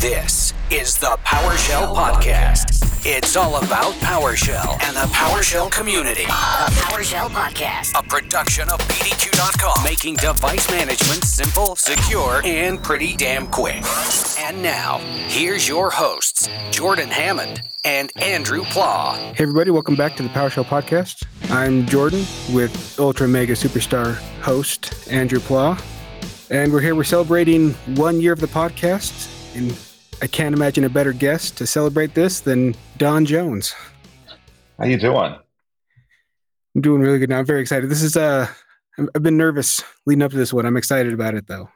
This is the PowerShell Podcast. It's all about PowerShell and the PowerShell community. The PowerShell Podcast. A production of PDQ.com, making device management simple, secure, and pretty damn quick. And now, here's your hosts, Jordan Hammond and Andrew Pla. Hey, everybody, welcome back to the PowerShell Podcast. I'm Jordan with Ultra Mega Superstar host Andrew Pla. And we're here, we're celebrating one year of the podcast. And I can't imagine a better guest to celebrate this than Don Jones. How you doing? I'm doing really good now. I'm very excited. This is uh I've been nervous leading up to this one. I'm excited about it though.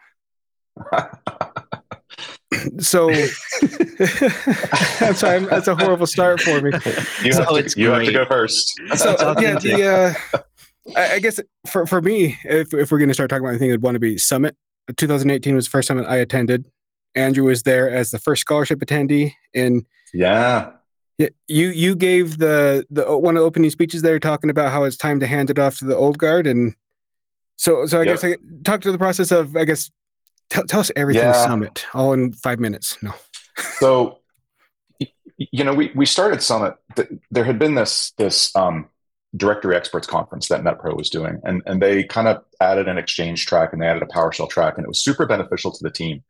so I'm sorry, that's a horrible start for me. You, So have, to, you have to go first. So yeah, the uh I I guess for for me, if if we're gonna start talking about anything, I'd want to be Summit. 2018 was the first summit I attended. Andrew was there as the first scholarship attendee, and Yeah. you you gave the the one of the opening speeches there talking about how it's time to hand it off to the old guard, and so so I Yep. guess I talk to the process of I guess tell, tell us everything Yeah. Summit all in five minutes. No, So, you know, we, we started Summit. th- There had been this this um, directory experts conference that NetPro was doing, and and they kind of added an exchange track and they added a PowerShell track, and it was super beneficial to the team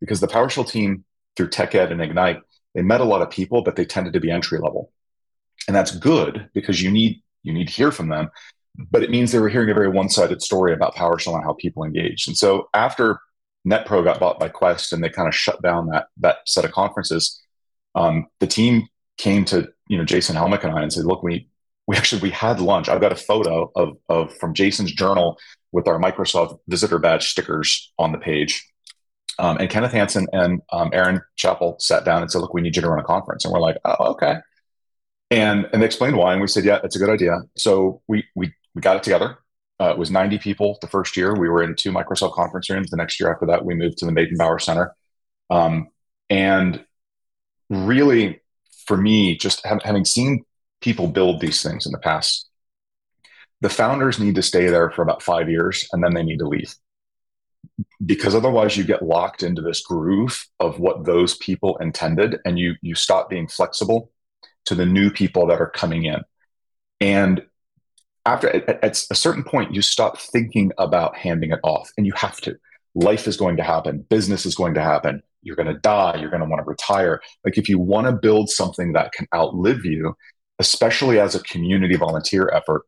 because the PowerShell team through TechEd and Ignite they met a lot of people, but they tended to be entry level, and that's good because you need you need to hear from them. But it means they were hearing a very one sided story about PowerShell and how people engaged. And so after NetPro got bought by Quest and they kind of shut down that that set of conferences. Um, the team came to you know Jason Helmick and I and said, "Look, we we actually we had lunch. I've got a photo of of from Jason's journal with our Microsoft visitor badge stickers on the page." Um, and Kenneth Hansen and um, Erin Chapple sat down and said, "Look, we need you to run a conference." And we're like, "Oh, okay." And and they explained why, and we said, "Yeah, it's a good idea." So we we we got it together. Uh, it was 90 people the first year. We were in two Microsoft conference rooms. The next year after that, we moved to the Meydenbauer Center. Um, and really, for me, just ha- having seen people build these things in the past, the founders need to stay there for about five years and then they need to leave. Because otherwise, you get locked into this groove of what those people intended, and you you stop being flexible to the new people that are coming in. And after at, at a certain point you stop thinking about handing it off and you have to. Life is going to happen. Business is going to happen. You're going to die. You're going to want to retire. Like if you want to build something that can outlive you especially as a community volunteer effort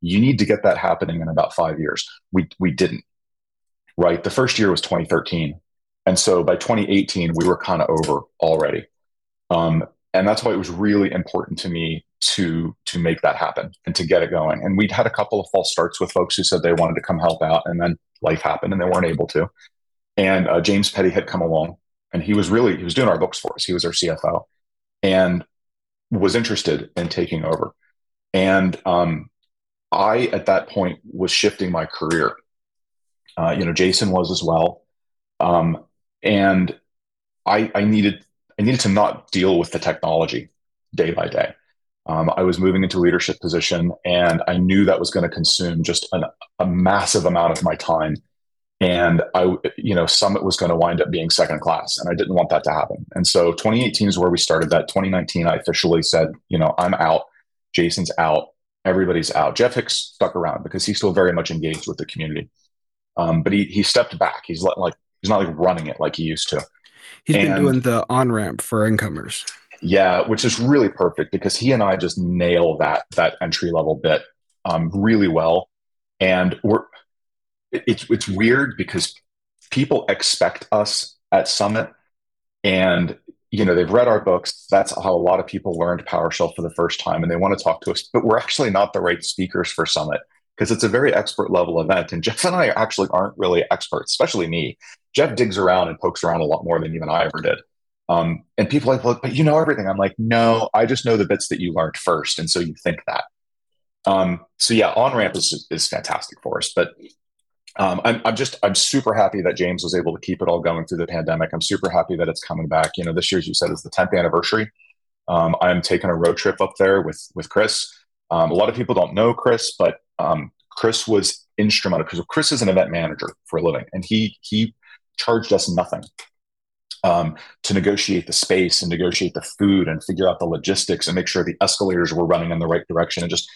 you need to get that happening in about 5 years. We we didn't right the first year was 2013 and so by 2018 we were kind of over already um, and that's why it was really important to me to to make that happen and to get it going. And we'd had a couple of false starts with folks who said they wanted to come help out, and then life happened and they weren't able to. And uh, James Petty had come along, and he was really he was doing our books for us. He was our CFO, and was interested in taking over. And um, I at that point was shifting my career. Uh, you know, Jason was as well, um, and I, I needed I needed to not deal with the technology day by day. Um, I was moving into leadership position, and I knew that was going to consume just an, a massive amount of my time. And I, you know, Summit was going to wind up being second class, and I didn't want that to happen. And so 2018 is where we started that. 2019, I officially said, you know, I'm out. Jason's out. Everybody's out. Jeff Hicks stuck around because he's still very much engaged with the community. Um, but he he stepped back. He's let, like he's not like running it like he used to. he's been doing the on ramp for incomers. Yeah, which is really perfect because he and I just nail that that entry level bit um, really well, and we're it's it's weird because people expect us at Summit, and you know they've read our books. That's how a lot of people learned PowerShell for the first time, and they want to talk to us. But we're actually not the right speakers for Summit because it's a very expert level event, and Jeff and I actually aren't really experts, especially me. Jeff digs around and pokes around a lot more than even I ever did. Um, and people like, well, but you know everything. I'm like, no, I just know the bits that you learned first. And so you think that. Um, so yeah, on ramp is, is fantastic for us. But um, I'm, I'm just, I'm super happy that James was able to keep it all going through the pandemic. I'm super happy that it's coming back. You know, this year, as you said, is the 10th anniversary. Um, I'm taking a road trip up there with, with Chris. Um, a lot of people don't know Chris, but um, Chris was instrumental because Chris is an event manager for a living and he, he charged us nothing um, to negotiate the space and negotiate the food and figure out the logistics and make sure the escalators were running in the right direction and just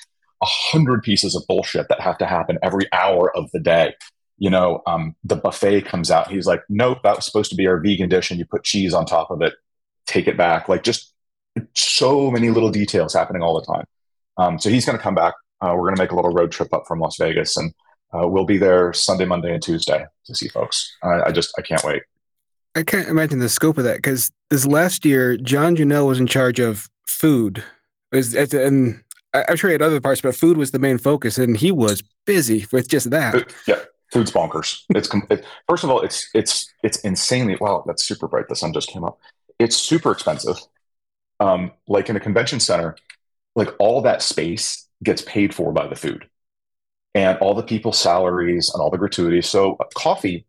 a hundred pieces of bullshit that have to happen every hour of the day. You know, um, the buffet comes out. He's like, nope, that was supposed to be our vegan dish, and you put cheese on top of it. Take it back. Like just so many little details happening all the time. Um, so he's going to come back. Uh, we're going to make a little road trip up from Las Vegas, and uh, we'll be there Sunday, Monday, and Tuesday to see folks. I, I just I can't wait. I can't imagine the scope of that because this last year, John Janelle was in charge of food. Was and I'm sure he had other parts, but food was the main focus, and he was busy with just that. Yeah, food's bonkers. It's it, first of all, it's it's it's insanely. Wow, that's super bright. The sun just came up. It's super expensive. Um, like in a convention center, like all that space gets paid for by the food, and all the people's salaries and all the gratuities. So coffee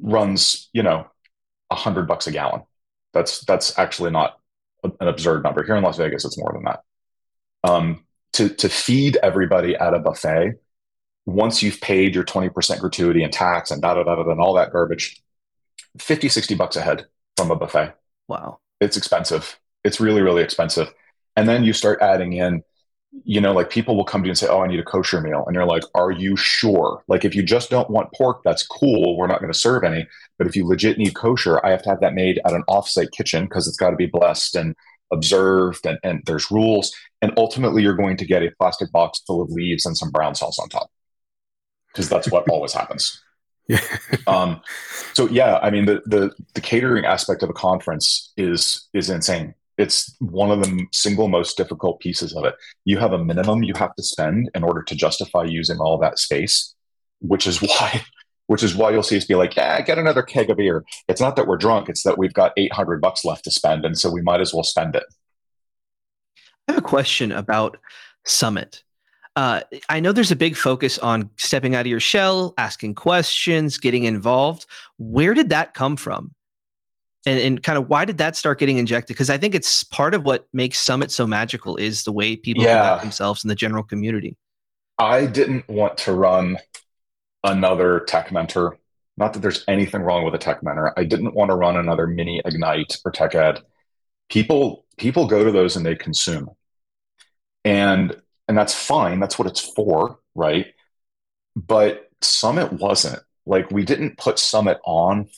runs, you know, a hundred bucks a gallon. That's that's actually not an absurd number. Here in Las Vegas, it's more than that. Um, to to feed everybody at a buffet, once you've paid your 20% gratuity and tax and da da da da and all that garbage, 50, 60 bucks a head from a buffet. Wow. It's expensive. It's really, really expensive. And then you start adding in you know, like people will come to you and say, Oh, I need a kosher meal. And you're like, Are you sure? Like, if you just don't want pork, that's cool. We're not going to serve any. But if you legit need kosher, I have to have that made at an offsite kitchen because it's got to be blessed and observed and, and there's rules. And ultimately, you're going to get a plastic box full of leaves and some brown sauce on top because that's what always happens. Yeah. um, so yeah, I mean the, the the catering aspect of a conference is is insane it's one of the single most difficult pieces of it. You have a minimum you have to spend in order to justify using all that space, which is why which is why you'll see us be like, yeah, get another keg of beer. It's not that we're drunk, it's that we've got 800 bucks left to spend and so we might as well spend it. I have a question about Summit. Uh, I know there's a big focus on stepping out of your shell, asking questions, getting involved. Where did that come from? And, and kind of why did that start getting injected? Because I think it's part of what makes Summit so magical is the way people yeah. conduct themselves in the general community. I didn't want to run another tech mentor. Not that there's anything wrong with a tech mentor. I didn't want to run another mini Ignite or Tech Ed. People people go to those and they consume, and and that's fine. That's what it's for, right? But Summit wasn't like we didn't put Summit on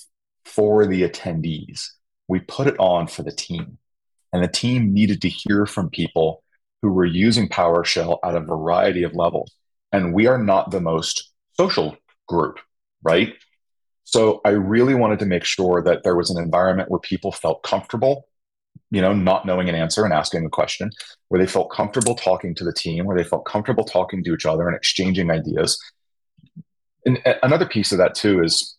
for the attendees. We put it on for the team. And the team needed to hear from people who were using PowerShell at a variety of levels. And we are not the most social group, right? So I really wanted to make sure that there was an environment where people felt comfortable, you know, not knowing an answer and asking a question, where they felt comfortable talking to the team, where they felt comfortable talking to each other and exchanging ideas. And another piece of that too is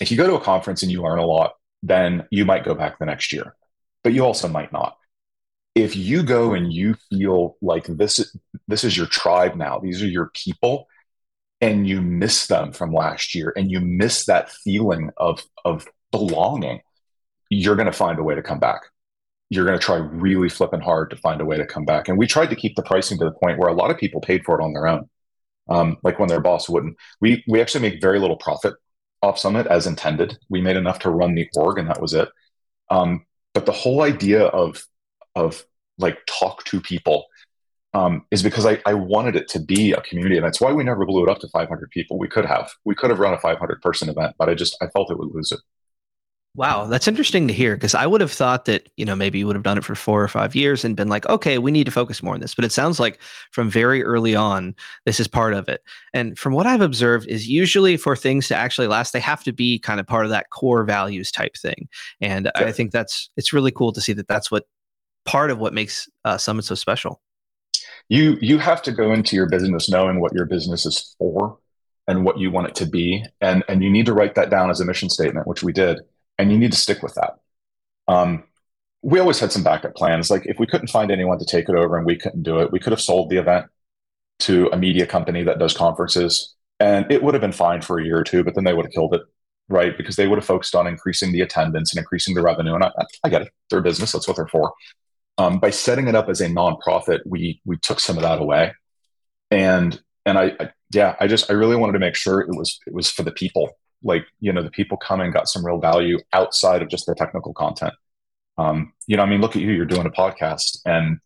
if you go to a conference and you learn a lot, then you might go back the next year, but you also might not. If you go and you feel like this, this is your tribe now, these are your people, and you miss them from last year and you miss that feeling of, of belonging, you're going to find a way to come back. You're going to try really flipping hard to find a way to come back. And we tried to keep the pricing to the point where a lot of people paid for it on their own. Um, like when their boss wouldn't. We we actually make very little profit off Summit as intended. We made enough to run the org, and that was it. Um, but the whole idea of of like talk to people um, is because I, I wanted it to be a community, and that's why we never blew it up to 500 people. We could have we could have run a 500 person event, but I just I felt it would lose it. Wow, that's interesting to hear because I would have thought that, you know, maybe you would have done it for four or five years and been like, okay, we need to focus more on this. But it sounds like from very early on, this is part of it. And from what I've observed, is usually for things to actually last, they have to be kind of part of that core values type thing. And I think that's it's really cool to see that that's what part of what makes uh, Summit so special. You you have to go into your business knowing what your business is for and what you want it to be, and and you need to write that down as a mission statement, which we did and you need to stick with that. Um, we always had some backup plans. Like if we couldn't find anyone to take it over and we couldn't do it, we could have sold the event to a media company that does conferences, and it would have been fine for a year or two. But then they would have killed it, right? Because they would have focused on increasing the attendance and increasing the revenue. And I, I get it; their business. That's what they're for. Um, by setting it up as a nonprofit, we we took some of that away, and and I, I yeah, I just I really wanted to make sure it was it was for the people like you know the people coming got some real value outside of just the technical content. Um, you know i mean look at you you're doing a podcast and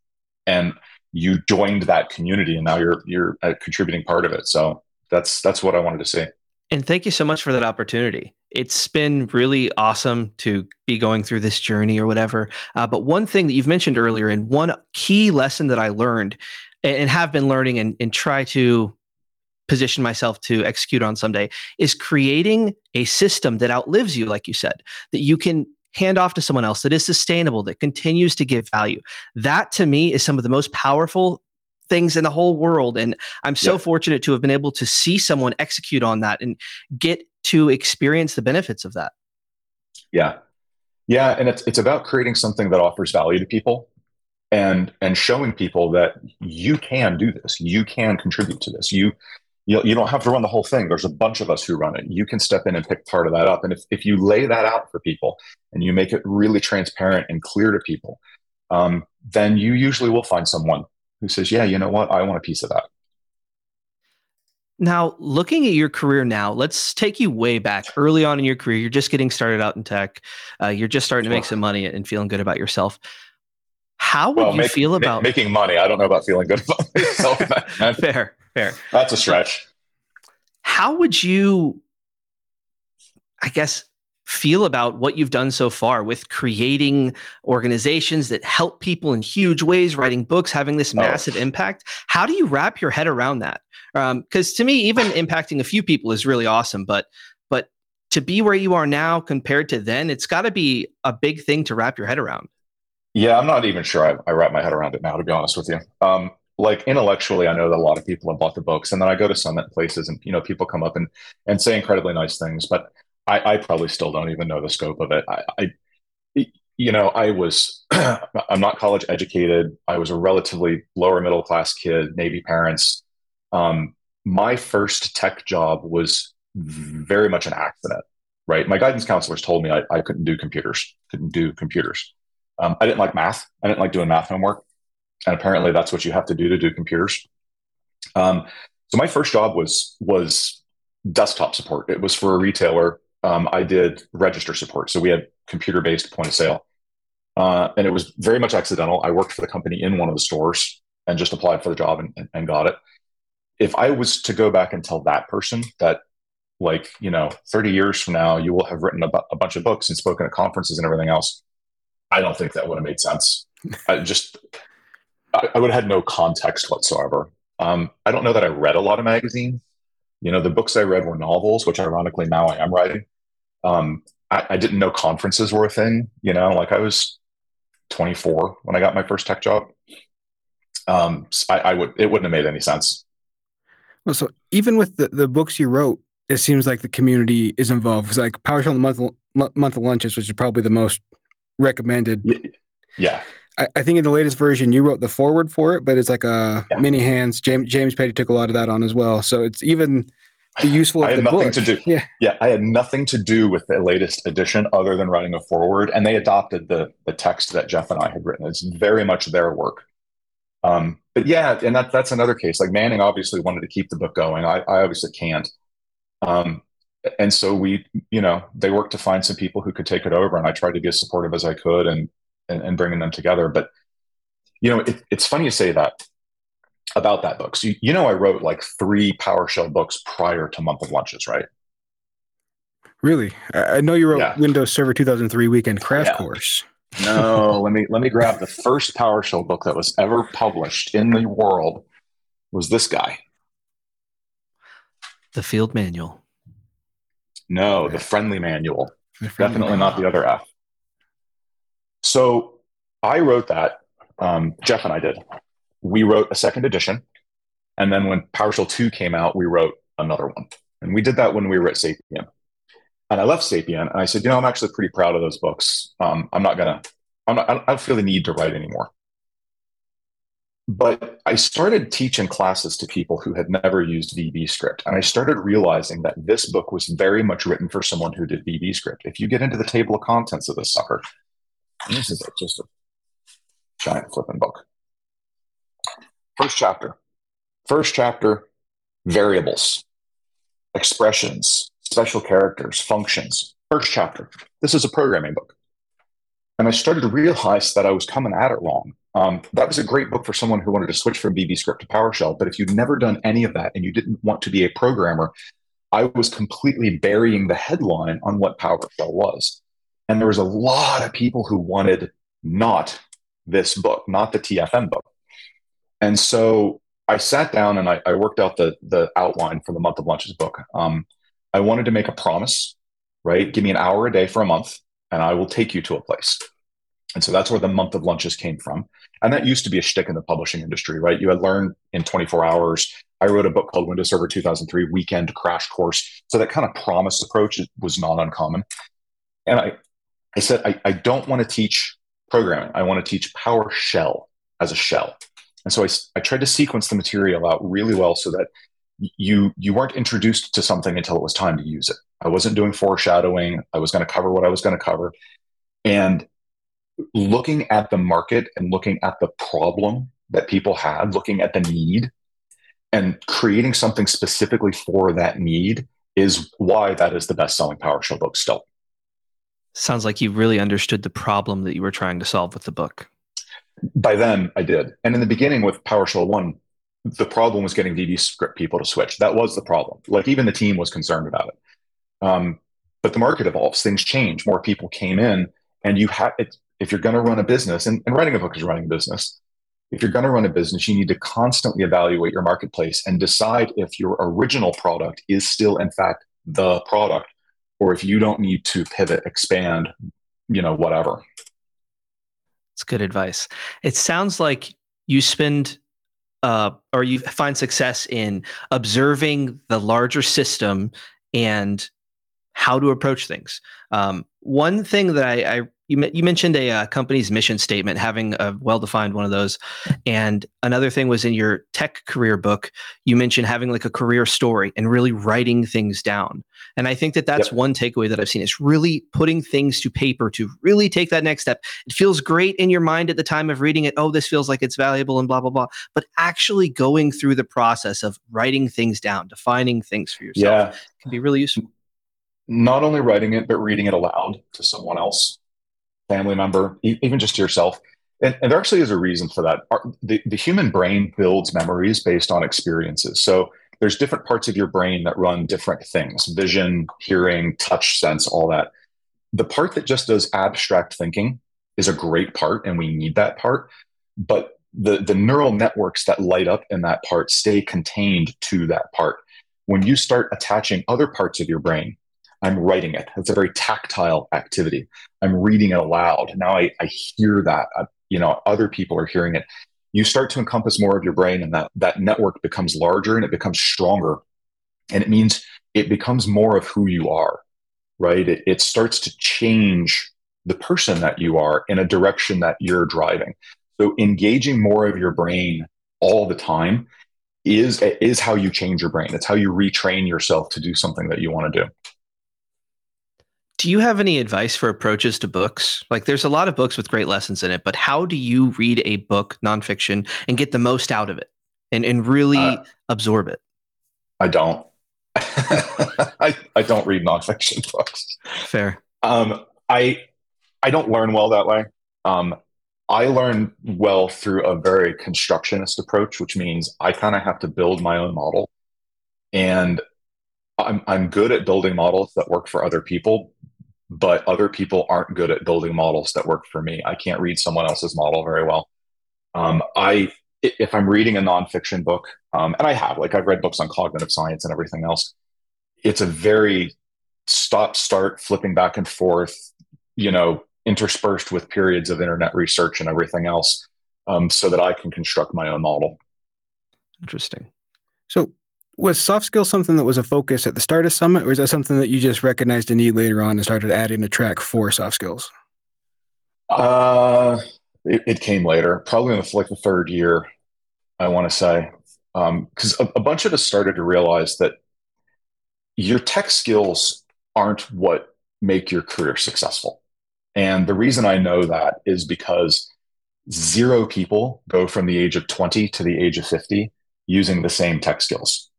and you joined that community and now you're you're a contributing part of it. So that's that's what i wanted to see. And thank you so much for that opportunity. It's been really awesome to be going through this journey or whatever. Uh, but one thing that you've mentioned earlier and one key lesson that i learned and have been learning and, and try to position myself to execute on someday is creating a system that outlives you, like you said, that you can hand off to someone else that is sustainable, that continues to give value. That to me is some of the most powerful things in the whole world. And I'm so yeah. fortunate to have been able to see someone execute on that and get to experience the benefits of that. Yeah. Yeah. And it's, it's about creating something that offers value to people and and showing people that you can do this you can contribute to this you you, you don't have to run the whole thing. There's a bunch of us who run it. You can step in and pick part of that up. And if, if you lay that out for people and you make it really transparent and clear to people, um, then you usually will find someone who says, Yeah, you know what? I want a piece of that. Now, looking at your career now, let's take you way back early on in your career. You're just getting started out in tech. Uh, you're just starting to make some money and feeling good about yourself. How would well, you make, feel about making money? I don't know about feeling good about myself. fair, fair. That's a stretch. How would you, I guess, feel about what you've done so far with creating organizations that help people in huge ways, writing books, having this oh. massive oh. impact? How do you wrap your head around that? Because um, to me, even impacting a few people is really awesome, but but to be where you are now compared to then, it's got to be a big thing to wrap your head around. Yeah, I'm not even sure I, I wrap my head around it now, to be honest with you. Um, like intellectually, I know that a lot of people have bought the books, and then I go to summit places, and you know, people come up and and say incredibly nice things, but I, I probably still don't even know the scope of it. I, I you know, I was I'm not college educated. I was a relatively lower middle class kid, Navy parents. Um, my first tech job was very much an accident, right? My guidance counselors told me I, I couldn't do computers, couldn't do computers. Um, I didn't like math. I didn't like doing math homework and apparently that's what you have to do to do computers. Um, so my first job was was desktop support. It was for a retailer. Um, I did register support, so we had computer based point of sale, uh, and it was very much accidental. I worked for the company in one of the stores and just applied for the job and, and got it. If I was to go back and tell that person that, like you know, thirty years from now, you will have written a, a bunch of books and spoken at conferences and everything else, I don't think that would have made sense. I just I, I would have had no context whatsoever. Um, I don't know that I read a lot of magazines. You know, the books I read were novels, which ironically now I am writing. Um, I, I didn't know conferences were a thing. You know, like I was 24 when I got my first tech job. Um, I, I would it wouldn't have made any sense. Well, so even with the, the books you wrote, it seems like the community is involved. It's like PowerShell month month of lunches, which is probably the most recommended. Yeah. I, I, think in the latest version you wrote the forward for it, but it's like a yeah. mini hands. James James Petty took a lot of that on as well. So it's even the useful. I had nothing book. to do. Yeah, yeah. I had nothing to do with the latest edition other than writing a forward, and they adopted the the text that Jeff and I had written. It's very much their work. Um, but yeah, and that that's another case. Like Manning obviously wanted to keep the book going. I, I obviously can't. Um, and so we, you know, they worked to find some people who could take it over, and I tried to be as supportive as I could, and and, and bringing them together. But you know, it, it's funny you say that about that book. So you, you know, I wrote like three PowerShell books prior to Month of Lunches, right? Really? I know you wrote yeah. Windows Server 2003 Weekend Crash yeah. Course. no, let me let me grab the first PowerShell book that was ever published in the world. Was this guy? The Field Manual. No, the Friendly Manual. The friendly Definitely manual. not the other F. So I wrote that. Um, Jeff and I did. We wrote a second edition. And then when PowerShell 2 came out, we wrote another one. And we did that when we were at Sapien. And I left Sapien and I said, you know, I'm actually pretty proud of those books. Um, I'm not going to, I'm not, I don't feel the need to write anymore. But I started teaching classes to people who had never used VB script. And I started realizing that this book was very much written for someone who did VB script. If you get into the table of contents of this sucker, this is just a giant flipping book. First chapter. First chapter variables, expressions, special characters, functions. First chapter. This is a programming book. And I started to realize that I was coming at it wrong. Um, that was a great book for someone who wanted to switch from VB Script to PowerShell. But if you'd never done any of that and you didn't want to be a programmer, I was completely burying the headline on what PowerShell was. And there was a lot of people who wanted not this book, not the TFM book. And so I sat down and I, I worked out the, the outline for the month of lunches book. Um, I wanted to make a promise, right? Give me an hour a day for a month and I will take you to a place. And so that's where the month of lunches came from. And that used to be a shtick in the publishing industry, right? You had learned in 24 hours. I wrote a book called Windows Server 2003 Weekend Crash Course. So that kind of promise approach was not uncommon. And I, I said, I, I don't want to teach programming. I want to teach PowerShell as a shell. And so I, I tried to sequence the material out really well so that you you weren't introduced to something until it was time to use it. I wasn't doing foreshadowing. I was going to cover what I was going to cover. And looking at the market and looking at the problem that people had, looking at the need and creating something specifically for that need is why that is the best selling PowerShell book still. Sounds like you really understood the problem that you were trying to solve with the book. By then, I did. And in the beginning with PowerShell 1, the problem was getting VB script people to switch. That was the problem. Like even the team was concerned about it. Um, but the market evolves, things change, more people came in, and you have if you're going to run a business, and, and writing a book is running a business. If you're going to run a business, you need to constantly evaluate your marketplace and decide if your original product is still, in fact, the product, or if you don't need to pivot, expand, you know, whatever. It's good advice. It sounds like you spend uh, or you find success in observing the larger system and how to approach things. Um, one thing that I, I you, you mentioned a uh, company's mission statement having a well-defined one of those. And another thing was in your tech career book you mentioned having like a career story and really writing things down. And i think that that's yep. one takeaway that i've seen. Is really putting things to paper to really take that next step. It feels great in your mind at the time of reading it oh this feels like it's valuable and blah blah blah. But actually going through the process of writing things down defining things for yourself yeah. can be really useful. Not only writing it but reading it aloud to someone else family member even just to yourself. And, and there actually is a reason for that. Our, the, the human brain builds memories based on experiences. So there's different parts of your brain that run different things vision hearing touch sense all that. The part that just does abstract thinking is a great part and we need that part. But the, the neural networks that light up in that part stay contained to that part. When you start attaching other parts of your brain I'm writing it. It's a very tactile activity. I'm reading it aloud. Now I, I hear that. I, uh, you know, other people are hearing it. You start to encompass more of your brain, and that that network becomes larger and it becomes stronger. And it means it becomes more of who you are, right? It, it starts to change the person that you are in a direction that you're driving. So engaging more of your brain all the time is is how you change your brain. It's how you retrain yourself to do something that you want to do. Do you have any advice for approaches to books? Like, there's a lot of books with great lessons in it, but how do you read a book, nonfiction, and get the most out of it and, and really uh, absorb it? I don't. I, I don't read nonfiction books. Fair. Um, I I don't learn well that way. Um, I learn well through a very constructionist approach, which means I kind of have to build my own model. And I'm, I'm good at building models that work for other people, but other people aren't good at building models that work for me. I can't read someone else's model very well. Um, I if I'm reading a nonfiction book, um, and I have, like I've read books on cognitive science and everything else, it's a very stop start flipping back and forth, you know, interspersed with periods of internet research and everything else, um, so that I can construct my own model. Interesting. So was soft skills something that was a focus at the start of Summit, or is that something that you just recognized a need later on and started adding a track for soft skills? Uh, it, it came later, probably in the, like the third year, I want to say, because um, a, a bunch of us started to realize that your tech skills aren't what make your career successful. And the reason I know that is because zero people go from the age of 20 to the age of 50 using the same tech skills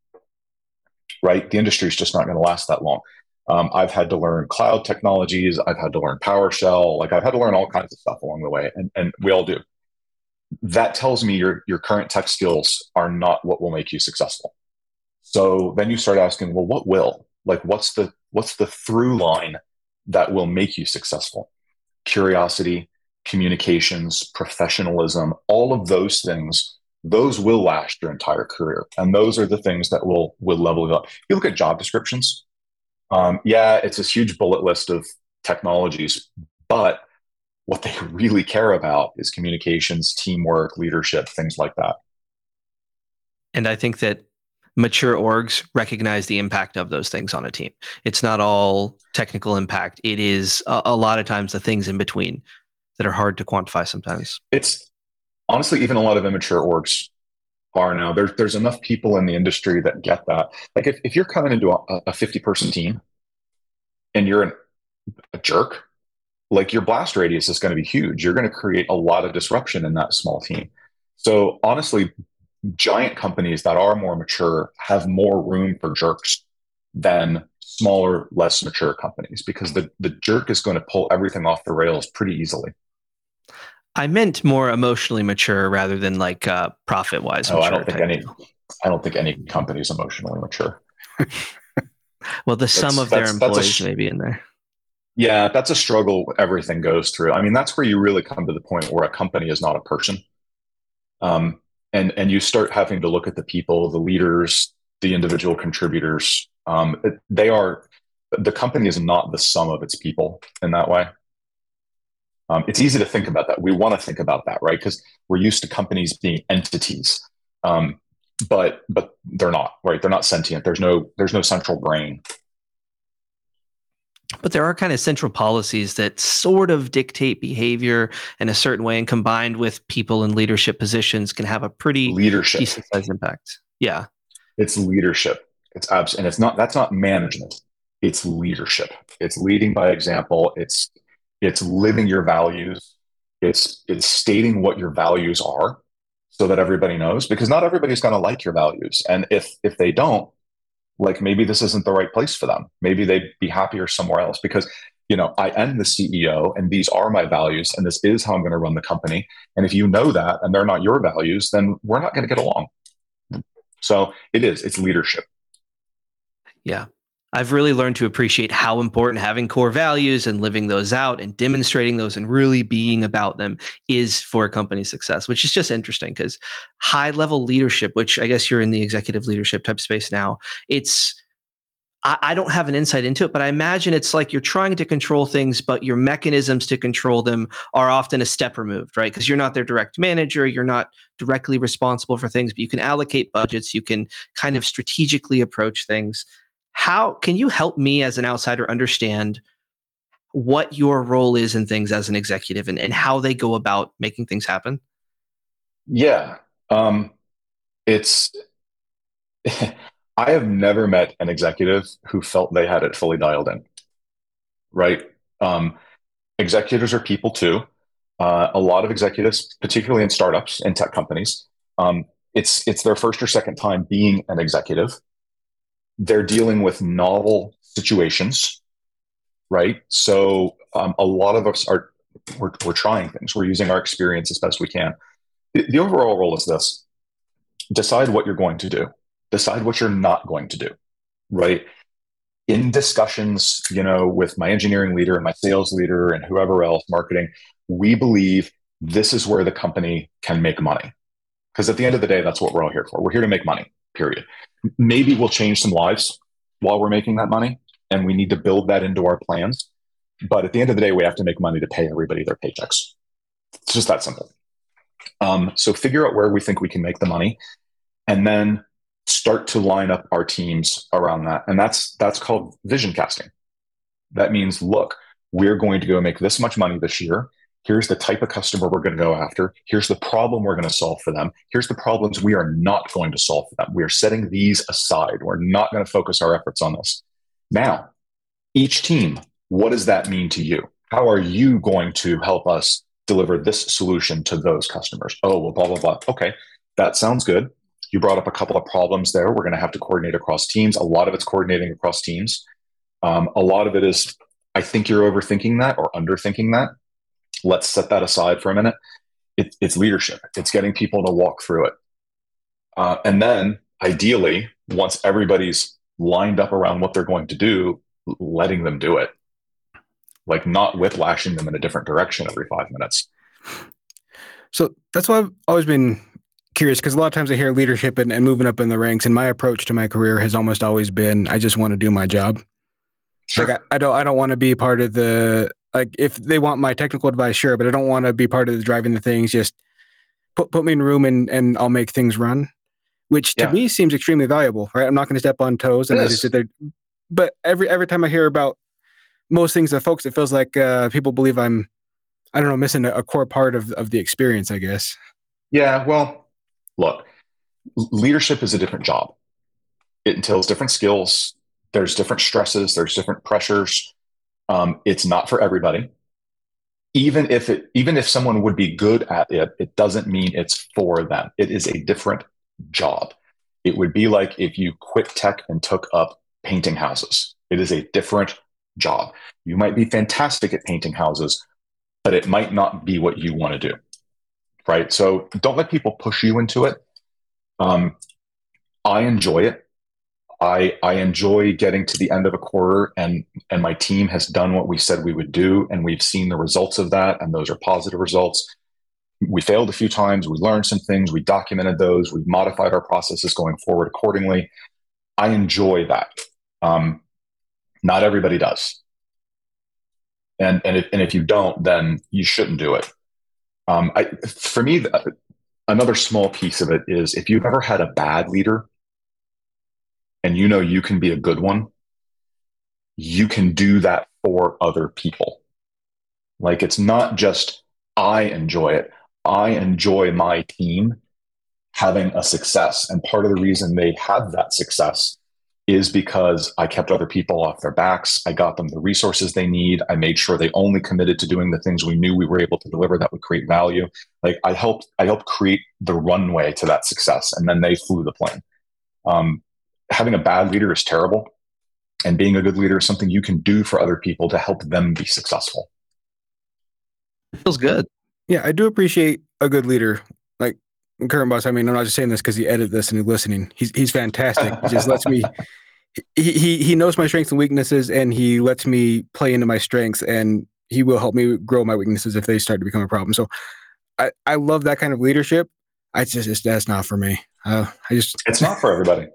right? The industry is just not going to last that long. Um, I've had to learn cloud technologies. I've had to learn PowerShell. Like I've had to learn all kinds of stuff along the way, and, and we all do. That tells me your your current tech skills are not what will make you successful. So then you start asking, well, what will? Like, what's the what's the through line that will make you successful? Curiosity, communications, professionalism, all of those things, those will last your entire career. And those are the things that will will level you up. If You look at job descriptions, um, yeah, it's this huge bullet list of technologies, but what they really care about is communications, teamwork, leadership, things like that. And I think that mature orgs recognize the impact of those things on a team. It's not all technical impact. It is a, a, lot of times the things in between that are hard to quantify sometimes. It's honestly even a lot of immature orgs are now. There's there's enough people in the industry that get that. Like if, if you're coming into a, a 50 person team and you're an, a jerk, like your blast radius is going to be huge. You're going to create a lot of disruption in that small team. So honestly, giant companies that are more mature have more room for jerks than smaller, less mature companies because the, the jerk is going to pull everything off the rails pretty easily. I meant more emotionally mature rather than like uh, profit wise. Oh, I don't think any. I don't think any company is emotionally mature. well, the sum of their employees may be in there. Yeah, that's a struggle everything goes through. I mean, that's where you really come to the point where a company is not a person. Um, and and you start having to look at the people, the leaders, the individual contributors. Um, they are the company is not the sum of its people in that way. Um, it's easy to think about that. We want to think about that, right? Because we're used to companies being entities, um, but but they're not, right? They're not sentient. There's no there's no central brain. But there are kind of central policies that sort of dictate behavior in a certain way and combined with people in leadership positions can have a pretty leadership. decent size impact. Yeah. It's leadership. It's abs and it's not that's not management. It's leadership. It's leading by example. It's it's living your values it's it's stating what your values are so that everybody knows because not everybody's going to like your values and if if they don't like maybe this isn't the right place for them. Maybe they'd be happier somewhere else because, you know, I am the CEO and these are my values and this is how I'm going to run the company. And if you know that and they're not your values, then we're not going to get along. So it is, it's leadership. Yeah. I've really learned to appreciate how important having core values and living those out and demonstrating those and really being about them is for a company's success, which is just interesting because high level leadership, which I guess you're in the executive leadership type space now, it's I, don't have an insight into it, but I imagine it's like you're trying to control things, but your mechanisms to control them are often a step removed, right? Because you're not their direct manager, you're not directly responsible for things, but you can allocate budgets, you can kind of strategically approach things how can you help me as an outsider understand what your role is in things as an executive and, and how they go about making things happen? Yeah. Um, it's, I have never met an executive who felt they had it fully dialed in. Right. Um, executives are people too. Uh, a lot of executives, particularly in startups and tech companies, um, it's it's their first or second time being an executive, they're dealing with novel situations, right? So um, a lot of us are we're, we're trying things. We're using our experience as best we can. The, the overall role is this: decide what you're going to do, decide what you're not going to do, right? In discussions, you know, with my engineering leader and my sales leader and whoever else, marketing, we believe this is where the company can make money. Because at the end of the day, that's what we're all here for. We're here to make money, period maybe we'll change some lives while we're making that money and we need to build that into our plans. But at the end of the day we have to make money to pay everybody their paychecks. It's just that simple. Um, so figure out where we think we can make the money and then start to line up our teams around that. And that's that's called vision casting. That means look we're going to go make this much money this year Here's the type of customer we're going to go after. Here's the problem we're going to solve for them. Here's the problems we are not going to solve for them. We are setting these aside. We're not going to focus our efforts on this. Now, each team, what does that mean to you? How are you going to help us deliver this solution to those customers? Oh, well, blah, blah, blah. Okay, that sounds good. You brought up a couple of problems there. We're going to have to coordinate across teams. A lot of it's coordinating across teams. Um, a lot of it is, I think you're overthinking that or underthinking that. Let's set that aside for a minute. It, it's leadership. It's getting people to walk through it, uh, and then ideally, once everybody's lined up around what they're going to do, letting them do it, like not whiplashing them in a different direction every five minutes. So that's why I've always been curious because a lot of times I hear leadership and, and moving up in the ranks, and my approach to my career has almost always been I just want to do my job. Sure. Like I, I don't I don't want to be part of the like if they want my technical advice, sure, but I don't want to be part of the driving the things. Just put put me in a room and and I'll make things run, which to Yeah. me seems extremely valuable. Right, I'm not going to step on toes and I just sit there. But every every time I hear about most things that folks, it feels like uh, people believe I'm I don't know missing a, a core part of of the experience. I guess. Yeah, well, look, leadership is a different job. It entails different skills. There's different stresses. There's different pressures. Um, it's not for everybody. Even if it, even if someone would be good at it, it doesn't mean it's for them. It is a different job. It would be like if you quit tech and took up painting houses. It is a different job. You might be fantastic at painting houses, but it might not be what you want to do right? So don't let people push you into it. Um, I enjoy it. I I enjoy getting to the end of a quarter and and my team has done what we said we would do and we've seen the results of that and those are positive results. We failed a few times. We learned some things. We documented those. We modified our processes going forward accordingly. I enjoy that. Um, not everybody does. And and if, and if you don't, then you shouldn't do it. Um, I, for me, another small piece of it is if you've ever had a bad leader and you know you can be a good one, you can do that for other people. Like it's not just I enjoy it, I enjoy my team having a success. And part of the reason they have that success is because I kept other people off their backs. I got them the resources they need. I made sure they only committed to doing the things we knew we were able to deliver that would create value. Like I helped, I helped create the runway to that success, and then they flew the plane. Um, having a bad leader is terrible, and being a good leader is something you can do for other people to help them be successful. It feels good. Yeah, I do appreciate a good leader. Like current boss, I mean, I'm not just saying this because he edited this and he's listening. He's he's fantastic. He just lets me. He, he he knows my strengths and weaknesses, and he lets me play into my strengths, and he will help me grow my weaknesses if they start to become a problem. So, I I love that kind of leadership. I just it's, that's not for me. Uh, I just It's not for everybody.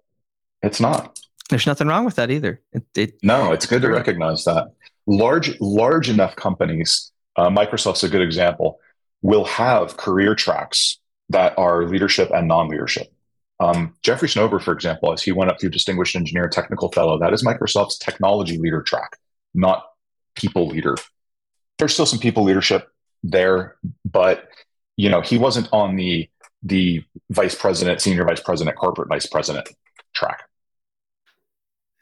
It's not. There's nothing wrong with that either. It, it, No, it's good to recognize that. Large, large enough companies, uh, Microsoft's a good example, will have career tracks that are leadership and non-leadership. Um, Jeffrey Snover, for example, as he went up through Distinguished Engineer Technical Fellow, that is Microsoft's technology leader track, not people leader. There's still some people leadership there, but you know he wasn't on the the vice president, senior vice president, corporate vice president track.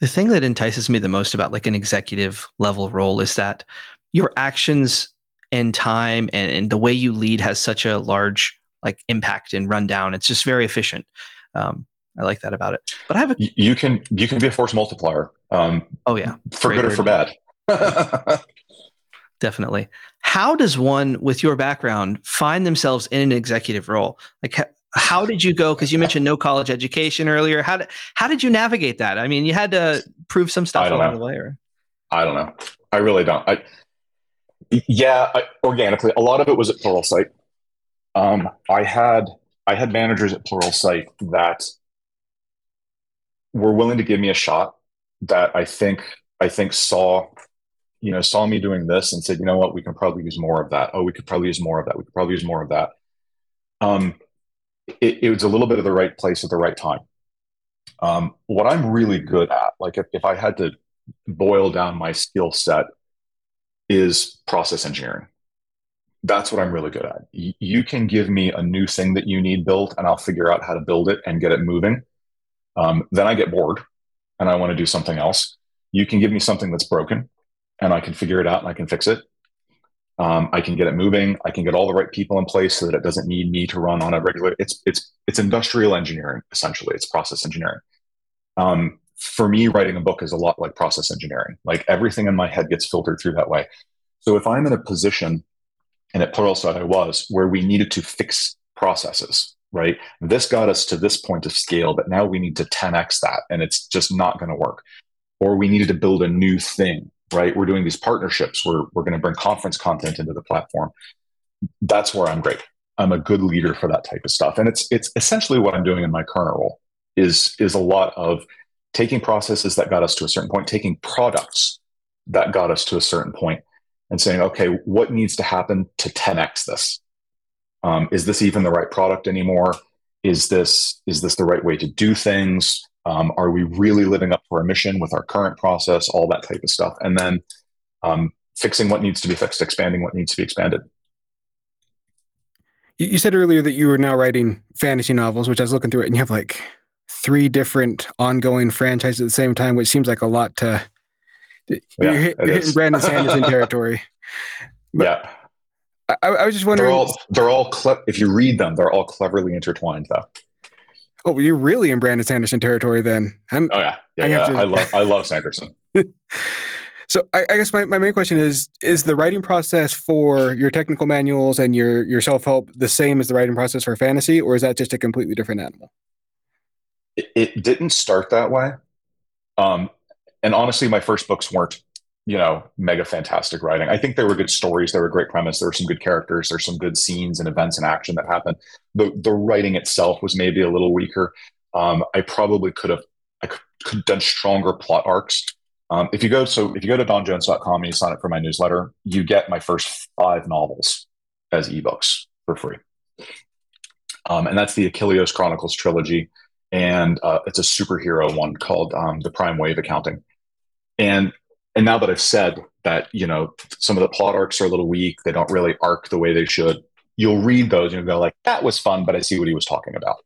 The thing that entices me the most about like an executive level role is that your actions and time and, and the way you lead has such a large like impact and rundown. It's just very efficient. Um, I like that about it. But I have a You can you can be a force multiplier. Um, oh yeah, for Great good or for bad. definitely. How does one with your background find themselves in an executive role? Like how, did you go? Because you mentioned no college education earlier. How did how did you navigate that? I mean, you had to prove some stuff along know. the way. Or? I don't know. I really don't. I, yeah, I, organically, a lot of it was at Pluralsight. Um, I had I had managers at Pluralsight that were willing to give me a shot. That I think I think saw, you know, saw me doing this and said, you know what, we can probably use more of that. Oh, we could probably use more of that. We could probably use more of that. Um, it, it was a little bit of the right place at the right time. Um, what I'm really good at, like if, if I had to boil down my skill set is process engineering. That's what I'm really good at. Y- you can give me a new thing that you need built, and I'll figure out how to build it and get it moving. Um, then I get bored and I want to do something else. You can give me something that's broken, and I can figure it out and I can fix it. Um, I can get it moving. I can get all the right people in place so that it doesn't need me to run on a regular. It's it's it's industrial engineering essentially. It's process engineering. Um, for me, writing a book is a lot like process engineering. Like everything in my head gets filtered through that way. So if I'm in a position, and at Pluralsight I was, where we needed to fix processes, right? This got us to this point of scale, but now we need to 10x that, and it's just not going to work. Or we needed to build a new thing, right? We're doing these partnerships. We're, we're going to bring conference content into the platform. That's where I'm great. I'm a good leader for that type of stuff. And it's it's essentially what I'm doing in my current role is is a lot of taking processes that got us to a certain point, taking products that got us to a certain point, and saying, okay, what needs to happen to 10x this? Um, is this even the right product anymore? Is this is this the right way to do things? Um, are we really living up to our mission with our current process? All that type of stuff, and then um, fixing what needs to be fixed, expanding what needs to be expanded. You said earlier that you were now writing fantasy novels, which I was looking through it, and you have like three different ongoing franchises at the same time, which seems like a lot to. Yeah, you're, hit, you're hitting Brandon Sanderson territory. But yeah, I, I, was just wondering. They're all they're all cle- if you read them, they're all cleverly intertwined, though. Oh, you're really in Brandon Sanderson territory then. I'm, oh yeah, yeah, I, yeah. To... I love I love Sanderson. So I, I, guess my, my main question is: Is the writing process for your technical manuals and your your self help the same as the writing process for fantasy, or is that just a completely different animal? It, it didn't start that way, um, and honestly, my first books weren't you know mega fantastic writing. I think there were good stories, there were great premise, there were some good characters, there's some good scenes and events and action that happened. The the writing itself was maybe a little weaker. Um, I probably could have I could, could done stronger plot arcs um, if you go, so if you go to donjones.com and you sign up for my newsletter, you get my first five novels as ebooks for free. Um, and that's the Achilles Chronicles trilogy. And uh, it's a superhero one called um, The Prime Wave Accounting. And and now that I've said that, you know, some of the plot arcs are a little weak, they don't really arc the way they should, you'll read those and go like, that was fun, but I see what he was talking about.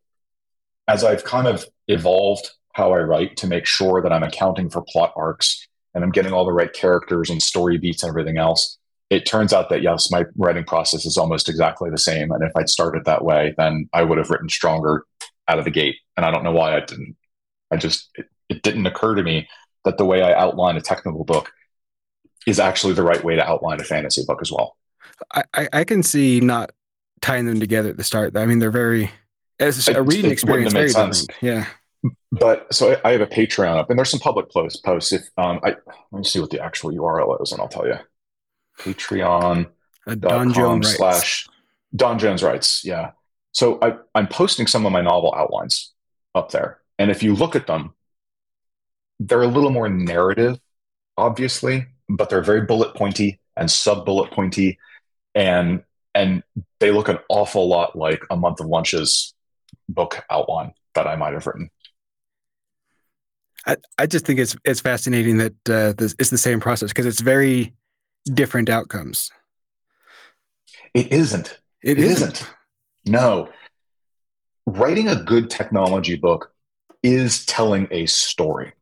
As I've kind of evolved how I write to make sure that I'm accounting for plot arcs and I'm getting all the right characters and story beats and everything else. It turns out that yes, my writing process is almost exactly the same. And if I'd started that way, then I would have written stronger out of the gate. And I don't know why I didn't. I just, it, it didn't occur to me that the way I outline a technical book is actually the right way to outline a fantasy book as well. I, I can see not tying them together at the start. I mean, they're very, as a reading experience, very sense. different. Yeah but so I have a Patreon up, and there's some public posts. Posts if um, I let me see what the actual URL is, and I'll tell you. Patreon. Don Jones slash Don Jones writes. Yeah. So I, I'm posting some of my novel outlines up there, and if you look at them, they're a little more narrative, obviously, but they're very bullet pointy and sub bullet pointy, and and they look an awful lot like a month of lunches book outline that I might have written. I, I just think it's it's fascinating that uh, this, it's the same process because it's very different outcomes. It isn't. It, it isn't. isn't. No. Writing a good technology book is telling a story.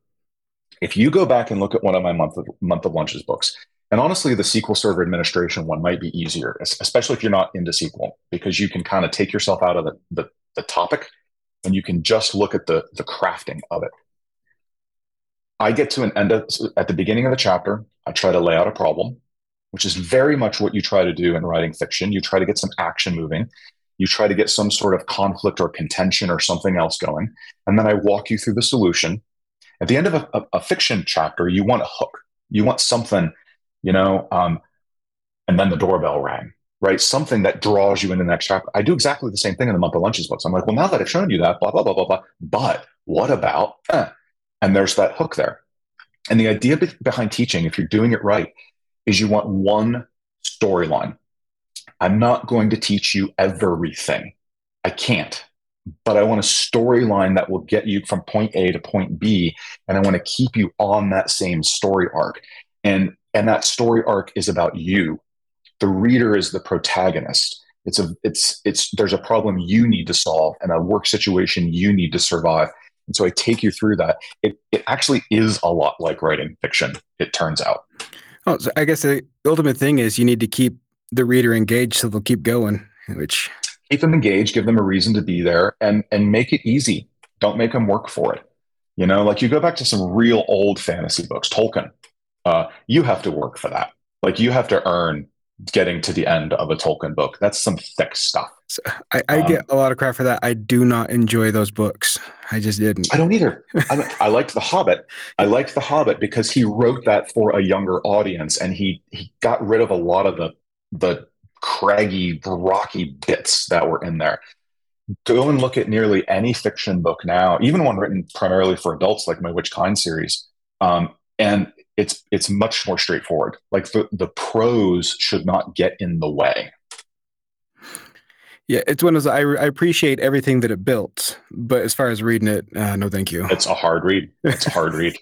If you go back and look at one of my month of, month of lunches books, and honestly, the SQL Server Administration one might be easier, especially if you're not into SQL, because you can kind of take yourself out of the, the, the topic and you can just look at the, the crafting of it. I get to an end of, at the beginning of the chapter. I try to lay out a problem, which is very much what you try to do in writing fiction. You try to get some action moving. You try to get some sort of conflict or contention or something else going. And then I walk you through the solution. At the end of a, a, a fiction chapter, you want a hook. You want something, you know, um, and then the doorbell rang, right? Something that draws you into the next chapter. I do exactly the same thing in the month of lunches books. I'm like, well, now that I've shown you that, blah, blah, blah, blah, blah. But what about, eh, and there's that hook there. And the idea be- behind teaching, if you're doing it right, is you want one storyline. I'm not going to teach you everything. I can't. But I want a storyline that will get you from point A to point B. And I want to keep you on that same story arc. And, and that story arc is about you. The reader is the protagonist. It's a it's it's there's a problem you need to solve and a work situation you need to survive and so I take you through that. It, it actually is a lot like writing fiction, it turns out. Oh, so I guess the ultimate thing is you need to keep the reader engaged so they'll keep going, which keep them engaged, give them a reason to be there and and make it easy. Don't make them work for it. You know, like you go back to some real old fantasy books, Tolkien. Uh, you have to work for that. Like you have to earn getting to the end of a Tolkien book. That's some thick stuff. So I, I Um, get a lot of crap for that. I do not enjoy those books. I just didn't. I don't either. I, I liked The Hobbit. I liked The Hobbit because he wrote that for a younger audience, and he he got rid of a lot of the the craggy, rocky bits that were in there. Go and look at nearly any fiction book now, even one written primarily for adults, like my Which Kind series, um, and it's it's much more straightforward. Like the the prose should not get in the way. Yeah, it's one of those. I, I appreciate everything that it built, but as far as reading it, uh, no, thank you. It's a hard read. It's a hard read.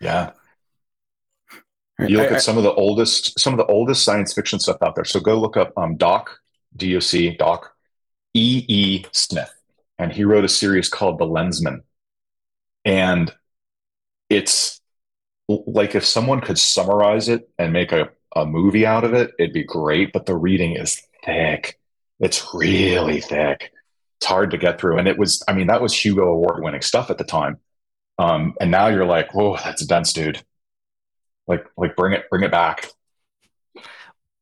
Yeah. You look I- at some of the oldest some of the oldest science fiction stuff out there. So go look up um, doc doc doc e e smith. And he wrote a series called the lensman. And it's like if someone could summarize it and make a, a movie out of it it'd be great but the reading is thick. It's really thick. It's hard to get through. And it was i mean that was hugo award winning stuff at the time. Um, and now you're like whoa that's dense dude like like bring it bring it back.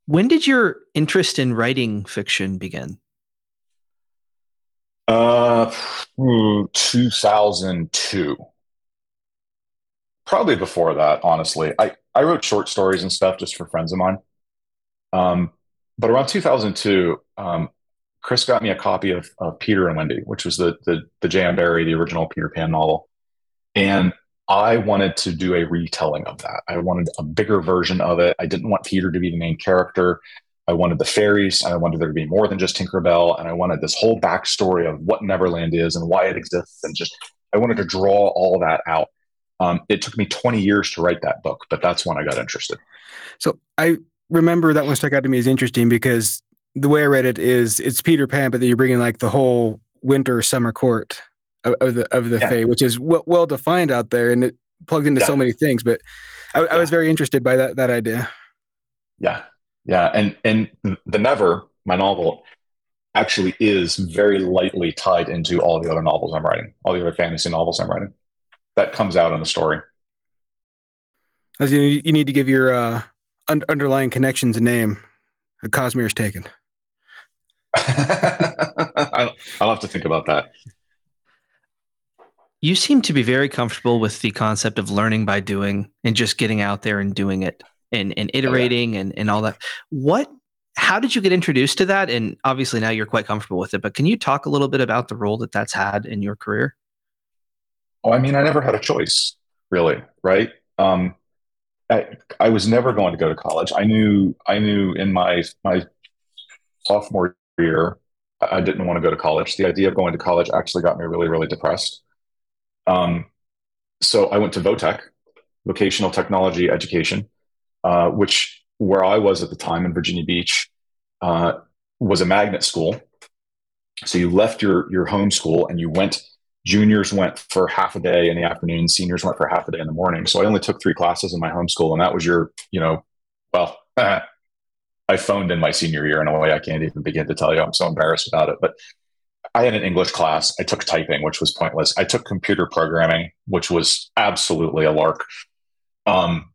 When did your interest in writing fiction begin? uh 2002 probably before that honestly. I i wrote short stories and stuff just for friends of mine. Um but around 2002 um chris got me a copy of, of peter and wendy which was the the the j.m barrie the original peter pan novel. And I wanted to do a retelling of that. I wanted a bigger version of it. I didn't want Peter to be the main character. I wanted the fairies. I wanted there to be more than just Tinkerbell. And I wanted this whole backstory of what Neverland is and why it exists. And just, I wanted to draw all that out. Um, it took me 20 years to write that book, but that's when I got interested. So I remember that one stuck out to me as interesting because the way I read it is it's Peter Pan, but then you're bringing like the whole winter summer court of, of the of the Yeah. Fae, which is well, well defined out there, and it plugged into so many things. But I, I was very interested by that that idea. Yeah. Yeah. And, and the Never, my novel, actually is very lightly tied into all the other novels I'm writing, all the other fantasy novels I'm writing. That comes out in the story. As you, you need to give your uh, un- underlying connections a name. Cosmere's taken. I'll, I'll have to think about that. You seem to be very comfortable with the concept of learning by doing and just getting out there and doing it and, and iterating and, and all that. What how did you get introduced to that? And obviously now you're quite comfortable with it, but can you talk a little bit about the role that that's had in your career? Oh, I mean, I never had a choice, really, right? Um, I, I was never going to go to college. I knew, I knew in my my sophomore year, I didn't want to go to college. The idea of going to college actually got me really, really depressed. Um, so I went to VOTEC, Vocational Technology Education, uh, which where I was at the time in Virginia Beach uh, was a magnet school. So you left your your home school and you went juniors went for half a day in the afternoon seniors went for half a day in the morning. So i only took three classes in my homeschool and that was your you know well i phoned in my senior year in a way i can't even begin to tell you. I'm so embarrassed about it. But i had an english class i took typing which was pointless i took computer programming which was absolutely a lark um,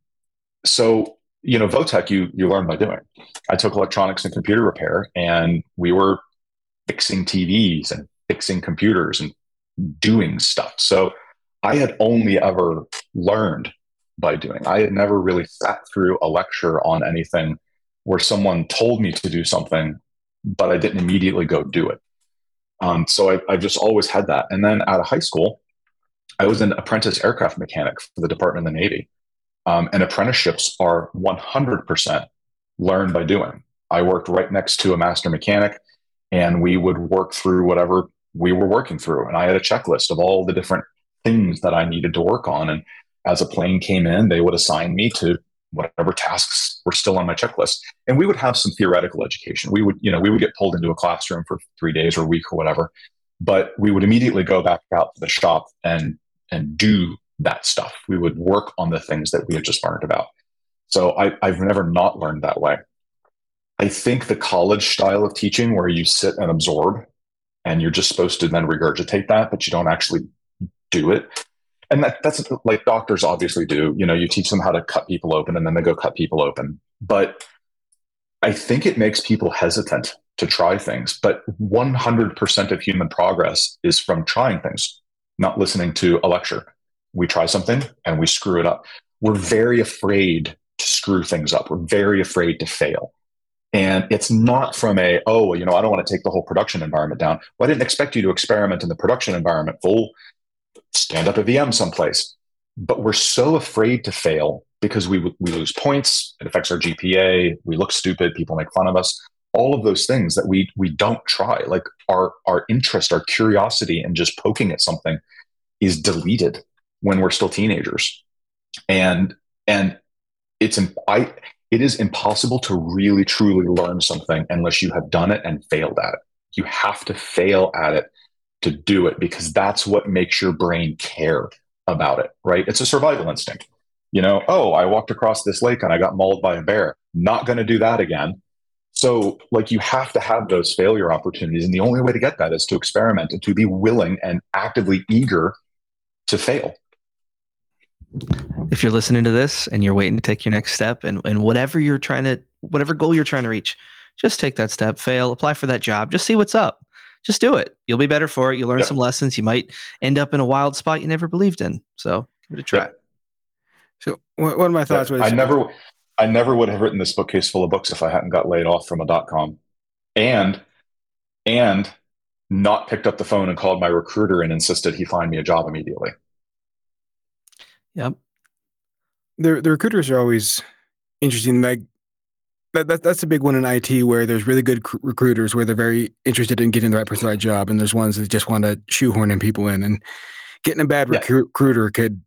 so you know votech you you learn by doing i took electronics and computer repair and we were fixing tvs and fixing computers and doing stuff. So I had only ever learned by doing. I had never really sat through a lecture on anything where someone told me to do something, but I didn't immediately go do it. Um, so I, I've just always had that. And then out of high school, I was an apprentice aircraft mechanic for the Department of the Navy. Um, and apprenticeships are 100% learn by doing. I worked right next to a master mechanic, and we would work through whatever we were working through. And I had a checklist of all the different things that I needed to work on. And as a plane came in, they would assign me to whatever tasks were still on my checklist. And we would have some theoretical education. We would, you know, we would get pulled into a classroom for three days or a week or whatever, but we would immediately go back out to the shop and and do that stuff. We would work on the things that we had just learned about. So I, I've never not learned that way. I think the college style of teaching where you sit and absorb and you're just supposed to then regurgitate that, but you don't actually do it. And that, that's like doctors obviously do. You know, you teach them how to cut people open and then they go cut people open. But I think it makes people hesitant to try things. But 100% of human progress is from trying things, not listening to a lecture. We try something and we screw it up. We're very afraid to screw things up. We're very afraid to fail. And it's not from a, oh, you know, I don't want to take the whole production environment down. Well, I didn't expect you to experiment in the production environment. Full stand up a VM someplace. But we're so afraid to fail because we, we lose points. It affects our GPA. We look stupid. People make fun of us. All of those things that we we don't try. Like our our interest, our curiosity, and just poking at something is deleted when we're still teenagers. And and it's I it is impossible to really truly learn something unless you have done it and failed at it. You have to fail at it to do it because that's what makes your brain care about it, right? It's a survival instinct. You know, oh, I walked across this lake and I got mauled by a bear. Not going to do that again. So, like, you have to have those failure opportunities. And the only way to get that is to experiment and to be willing and actively eager to fail if you're listening to this and you're waiting to take your next step and, and whatever you're trying to whatever goal you're trying to reach just take that step fail apply for that job just see what's up just do it. You'll be better for it. You'll learn some lessons. You might end up in a wild spot you never believed in. So give it a try. So one of my thoughts was i never i never would have written this bookcase full of books if i hadn't got laid off from a dot com and and not picked up the phone and called my recruiter and insisted he find me a job immediately. Yep. The the recruiters are always interesting. Like that, that that's a big one in IT where there's really good cr- recruiters where they're very interested in getting the right person the right job, and there's ones that just want to shoehorn in people in. And getting a bad yeah. recruiter could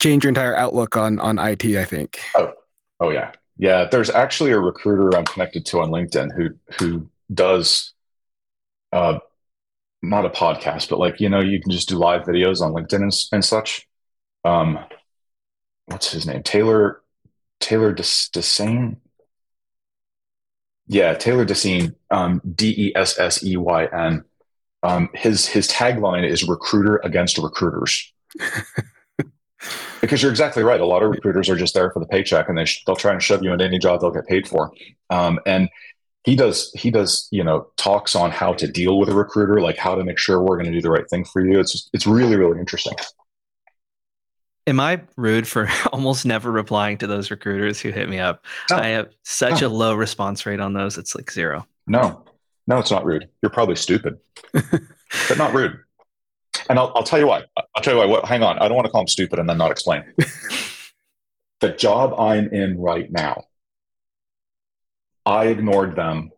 change your entire outlook on on IT. I think. Oh, oh yeah, yeah. There's actually a recruiter I'm connected to on LinkedIn who who does. Uh, not a podcast, but like you know, you can just do live videos on LinkedIn and, and such um, what's his name? Taylor Taylor Desseyn. Yeah, Taylor Desseyn, um, D E S S E Y N. Um, his his tagline is "Recruiter against recruiters." because you're exactly right. A lot of recruiters are just there for the paycheck, and they sh- they'll try and shove you into any job they'll get paid for. Um, and he does he does you know talks on how to deal with a recruiter, like how to make sure we're going to do the right thing for you. It's just, it's really really interesting. Am I rude for almost never replying to those recruiters who hit me up? No. I have such no. a low response rate on those. It's like zero. No, no, it's not rude. You're probably stupid, but not rude. And I'll, I'll tell you why. I'll tell you why. What, hang on. I don't want to call them stupid and then not explain. the job I'm in right now, I ignored them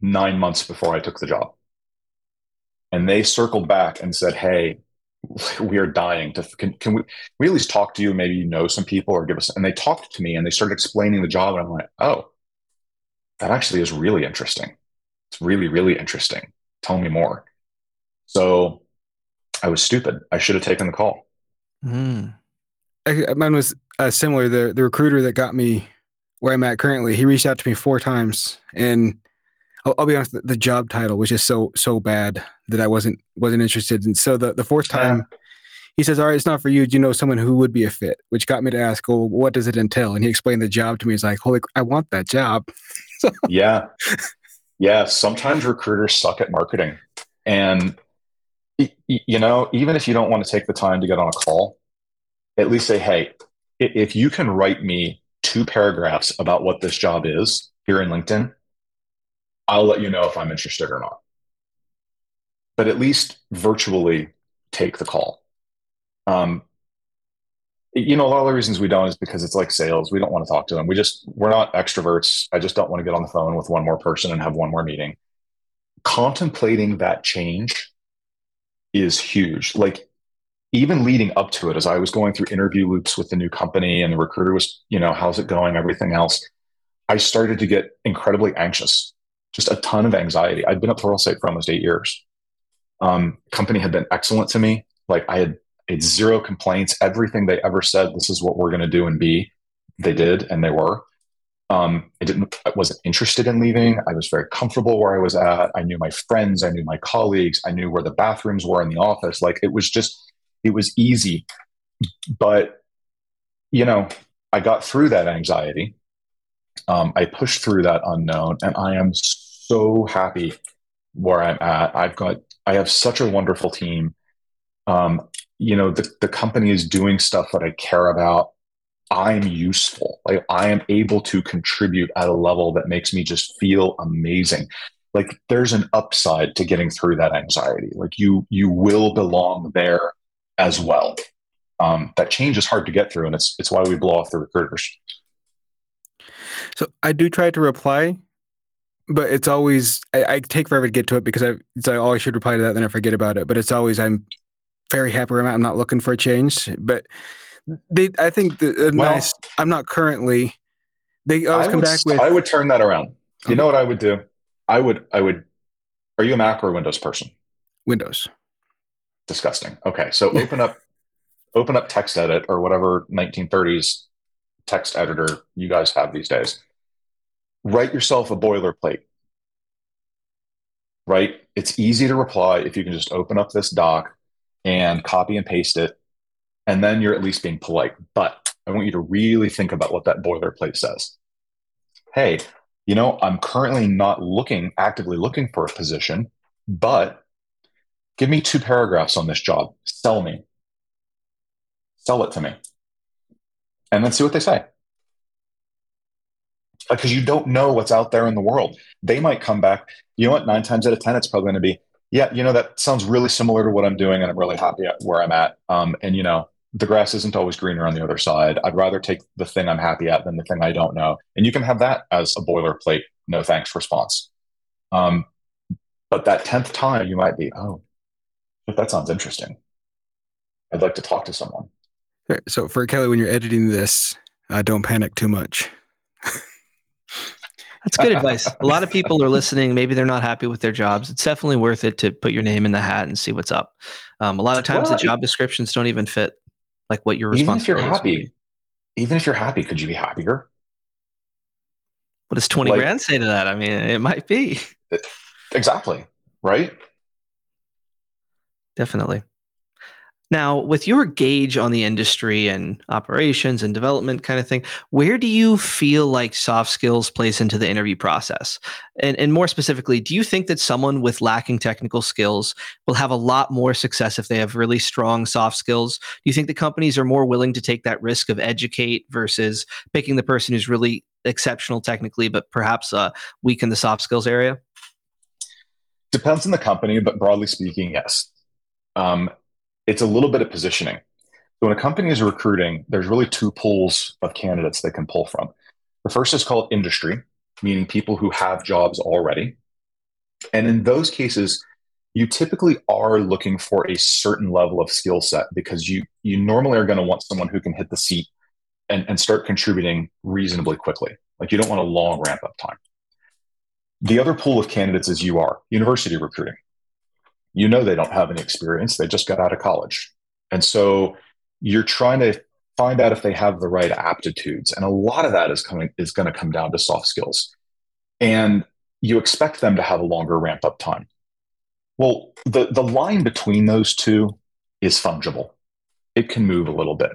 nine months before I took the job. And they circled back and said, Hey, we are dying to can, can we we at least talk to you maybe you know some people or give us and they talked to me and they started explaining the job and i'm like oh that actually is really interesting. It's really really interesting. Tell me more. So i was stupid. I should have taken the call. Mm. I, mine was uh, similar. The the recruiter that got me where i'm at currently he reached out to me four times and I'll, I'll, be honest, the, the, job title was just so so bad that I wasn't wasn't interested. And so the the fourth time, yeah. he says, "All right, it's not for you. Do you know someone who would be a fit?" Which got me to ask, "Well, what does it entail?" And he explained the job to me. He's like, "Holy, I want that job." so, yeah, yeah. Sometimes recruiters suck at marketing, and you know, even if you don't want to take the time to get on a call, at least say, "Hey, if you can write me two paragraphs about what this job is here in LinkedIn." I'll let you know if I'm interested or not. But at least virtually take the call. Um, you know, a lot of the reasons we don't is because it's like sales. We don't want to talk to them. We just, we're not extroverts. I just don't want to get on the phone with one more person and have one more meeting. Contemplating that change is huge. Like, even leading up to it, as I was going through interview loops with the new company and the recruiter was, you know, how's it going, everything else, I started to get incredibly anxious just a ton of anxiety. I'd been at Pluralsight for almost eight years. Um, company had been excellent to me. Like I had, had zero complaints. Everything they ever said, this is what we're going to do and be, they did, and they were. Um, I didn't, I wasn't interested in leaving. I was very comfortable where I was at. I knew my friends. I knew my colleagues. I knew where the bathrooms were in the office. Like it was just, It was easy. But, you know, I got through that anxiety. Um, I pushed through that unknown, and I am so happy where I'm at. I've got, I have such a wonderful team. Um, you know, the, the company is doing stuff that I care about. I'm useful. Like I am able to contribute at a level that makes me just feel amazing. Like there's an upside to getting through that anxiety. Like you you will belong there as well. Um, that change is hard to get through, and it's it's why we blow off the recruiters. So I do try to reply, but it's always I, I take forever to get to it because I it's I always should reply to that, then I forget about it. But it's always I'm very happy where I'm at. I'm not looking for a change, but they I think the Well- nice. I'm not currently. They always I come would, back with I would turn that around. You Okay. know what I would do? I would I would. Are you a Mac or a Windows person? Windows. disgusting. Okay, so open up open up TextEdit or whatever 1930s text editor you guys have these days. Write yourself a boilerplate. Right? It's easy to reply if you can just open up this doc and copy and paste it and then you're at least being polite. But I want you to really think about what that boilerplate says. Hey, you know, I'm currently not looking actively looking for a position, but give me two paragraphs on this job. Sell me. Sell it to me. And then see what they say. Because you don't know what's out there in the world. They might come back. You know what? Nine times out of 10, it's probably going to be, yeah, you know, that sounds really similar to what I'm doing. And I'm really happy at where I'm at. Um, and, you know, the grass isn't always greener on the other side. I'd rather take the thing I'm happy at than the thing I don't know. And you can have that as a boilerplate, no thanks response. Um, but that 10th time, you might be, oh, that sounds interesting. I'd like to talk to someone. So for Kelly, when you're editing this, uh, don't panic too much. That's good advice. A lot of people are listening. Maybe they're not happy with their jobs. It's definitely worth it to put your name in the hat and see what's up. Um, a lot of times Well, the job descriptions don't even fit like what your Even if you're responsibilities happy, be. even if you're happy, could you be happier? What does 20 Like- grand say to that? I mean, it might be. Exactly. Right? Definitely. Now, with your gauge on the industry and operations and development kind of thing, where do you feel like soft skills plays into the interview process? And, and more specifically, do you think that someone with lacking technical skills will have a lot more success if they have really strong soft skills? Do you think the companies are more willing to take that risk of educate versus picking the person who's really exceptional technically, but perhaps uh, weak in the soft skills area? Depends on the company, but broadly speaking, yes. Um, it's a little bit of positioning. So when a company is recruiting, there's really two pools of candidates they can pull from. The first is called industry, meaning people who have jobs already. And in those cases, you typically are looking for a certain level of skill set because you you normally are going to want someone who can hit the seat and, and start contributing reasonably quickly. Like you don't want a long ramp up time. The other pool of candidates is you are university recruiting. You know they don't have any experience, they just got out of college. And so you're trying to find out if they have the right aptitudes. And a lot of that is coming is going to come down to soft skills. And you expect them to have a longer ramp up time. Well, the, the line between those two is fungible. It can move a little bit.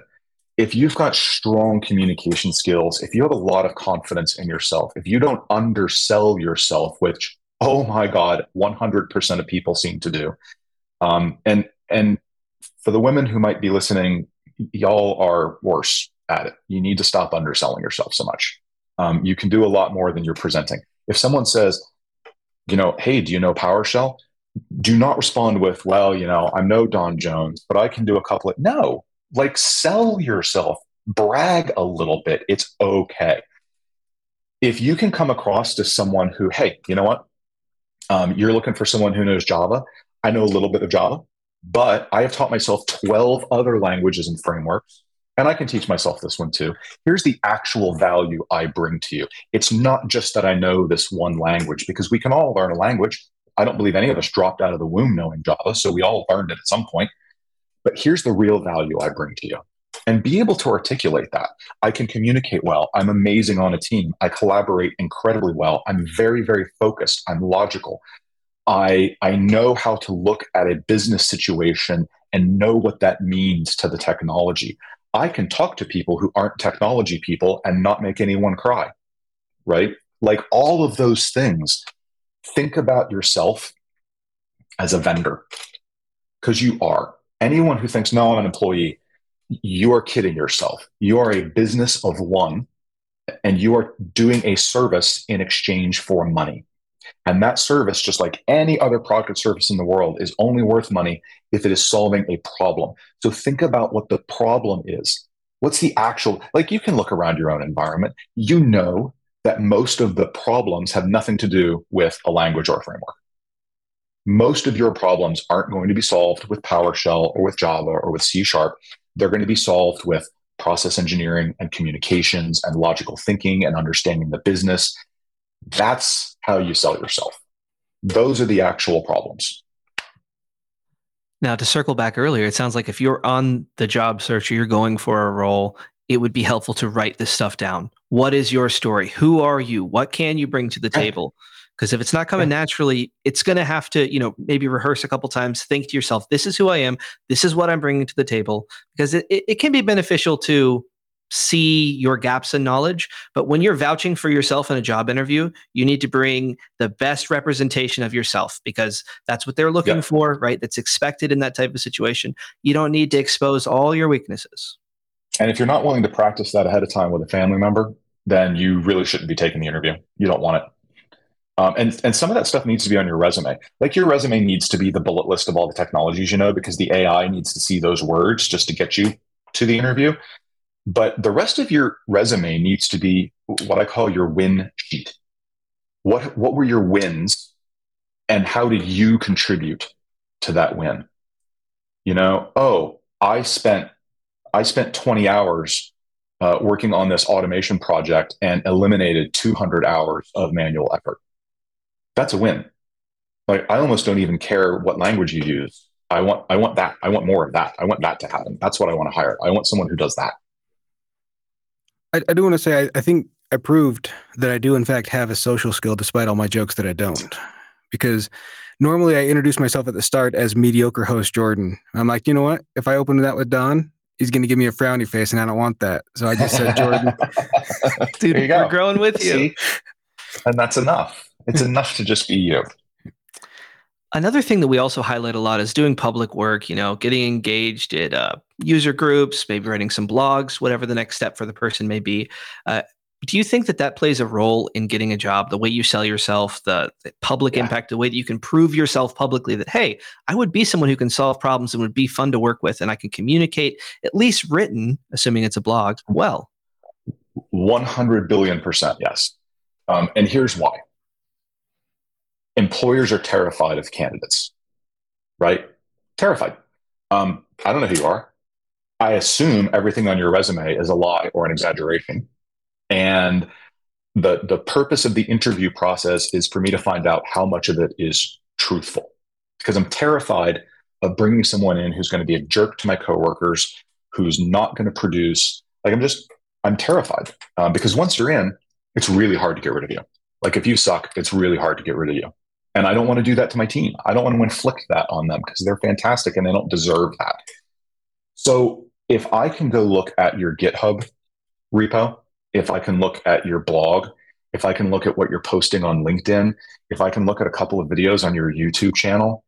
If you've got strong communication skills, if you have a lot of confidence in yourself, if you don't undersell yourself, which, oh my God, 100% of people seem to do. Um, and, and for the women who might be listening, y'all are worse at it. You need to stop underselling yourself so much. Um, you can do a lot more than you're presenting. If someone says, you know, hey, do you know PowerShell? Do not respond with, well, you know, I'm no Don Jones, but I can do a couple of, no, like sell yourself, brag a little bit. It's okay. If you can come across to someone who, hey, you know what? Um, you're looking for someone who knows Java. I know a little bit of Java, but I have taught myself 12 other languages and frameworks, and I can teach myself this one too. Here's the actual value I bring to you. It's not just that I know this one language, because we can all learn a language. I don't believe any of us dropped out of the womb knowing Java, so we all learned it at some point. But here's the real value I bring to you. And be able to articulate that. I can communicate well. I'm amazing on a team. I collaborate incredibly well. I'm very, very focused. I'm logical. I, I know how to look at a business situation and know what that means to the technology. I can talk to people who aren't technology people and not make anyone cry, right? Like all of those things. Think about yourself as a vendor because you are. Anyone who thinks, no, I'm an employee, you are kidding yourself. You are a business of one and you are doing a service in exchange for money. And that service, just like any other product or service in the world, is only worth money if it is solving a problem. So think about what the problem is. What's the actual, like you can look around your own environment. You know that most of the problems have nothing to do with a language or a framework. Most of your problems aren't going to be solved with PowerShell or with Java or with C Sharp. They're going to be solved with process engineering and communications and logical thinking and understanding the business. That's how you sell yourself. Those are the actual problems. Now, to circle back earlier, it sounds like if you're on the job search or you're going for a role, it would be helpful to write this stuff down. What is your story? Who are you? What can you bring to the table? Because if it's not coming naturally, it's going to have to, you know, maybe rehearse a couple times, think to yourself, this is who I am. This is what I'm bringing to the table. Because it, it, it can be beneficial to see your gaps in knowledge. But when you're vouching for yourself in a job interview, you need to bring the best representation of yourself because that's what they're looking yeah. for, right? That's expected in that type of situation. You don't need to expose all your weaknesses. And if you're not willing to practice that ahead of time with a family member, then you really shouldn't be taking the interview. You don't want it. Um, and, and some of that stuff needs to be on your resume. Like your resume needs to be the bullet list of all the technologies you know, because the AI needs to see those words just to get you to the interview. But the rest of your resume needs to be what I call your win sheet. What, what were your wins and how did you contribute to that win? You know, oh, I spent I spent 20 hours uh, working on this automation project and eliminated 200 hours of manual effort that's a win. Like I almost don't even care what language you use. I want I want that. I want more of that. I want that to happen. That's what I want to hire. I want someone who does that. I, I do want to say I, I think I proved that I do in fact have a social skill despite all my jokes that I don't. Because normally I introduce myself at the start as mediocre host Jordan. I'm like, you know what? If I open that with Don, he's going to give me a frowny face, and I don't want that. So I just said, Jordan, dude, you we're growing with you, See? and that's enough. It's enough to just be you. Another thing that we also highlight a lot is doing public work, you know, getting engaged at uh, user groups, maybe writing some blogs, whatever the next step for the person may be. Uh, do you think that that plays a role in getting a job the way you sell yourself the, the public yeah. impact the way that you can prove yourself publicly that hey i would be someone who can solve problems and would be fun to work with and i can communicate at least written assuming it's a blog well 100 billion percent yes um, and here's why employers are terrified of candidates, right? Terrified. Um, I don't know who you are. I assume everything on your resume is a lie or an exaggeration. And the, the purpose of the interview process is for me to find out how much of it is truthful. Because I'm terrified of bringing someone in who's going to be a jerk to my coworkers, who's not going to produce. Like I'm just, I'm terrified uh, because once you're in, it's really hard to get rid of you. Like if you suck, it's really hard to get rid of you. And I don't want to do that to my team. I don't want to inflict that on them because they're fantastic and they don't deserve that. So if I can go look at your GitHub repo, if I can look at your blog, if I can look at what you're posting on LinkedIn, if I can look at a couple of videos on your YouTube channel,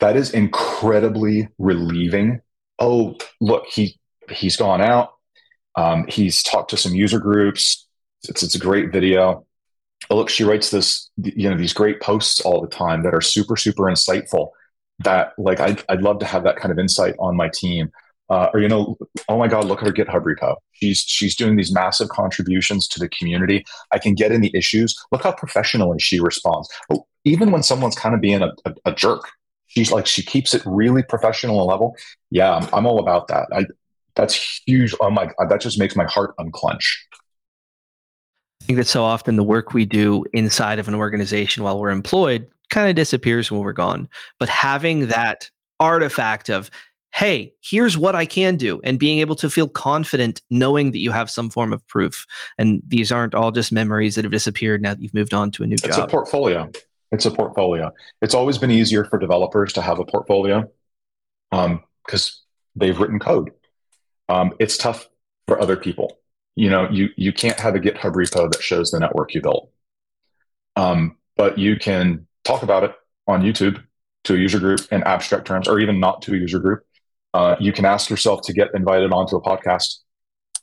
that is incredibly relieving. Oh, look, he he's gone out. Um, he's talked to some user groups. It's, it's a great video look, she writes this, you know, these great posts all the time that are super, super insightful. That like I'd, I'd love to have that kind of insight on my team. Uh, or you know, oh my God, look at her GitHub repo. She's she's doing these massive contributions to the community. I can get in the issues. Look how professionally she responds. Oh, even when someone's kind of being a, a, a, jerk, she's like she keeps it really professional and level. Yeah, I'm, I'm all about that. I that's huge. Oh my that just makes my heart unclench. I think that so often the work we do inside of an organization while we're employed kind of disappears when we're gone. But having that artifact of, hey, here's what I can do, and being able to feel confident knowing that you have some form of proof. And these aren't all just memories that have disappeared now that you've moved on to a new it's job. It's a portfolio. It's a portfolio. It's always been easier for developers to have a portfolio because um, they've written code. Um, it's tough for other people. You know, you you can't have a GitHub repo that shows the network you built, um, but you can talk about it on YouTube to a user group in abstract terms, or even not to a user group. Uh, you can ask yourself to get invited onto a podcast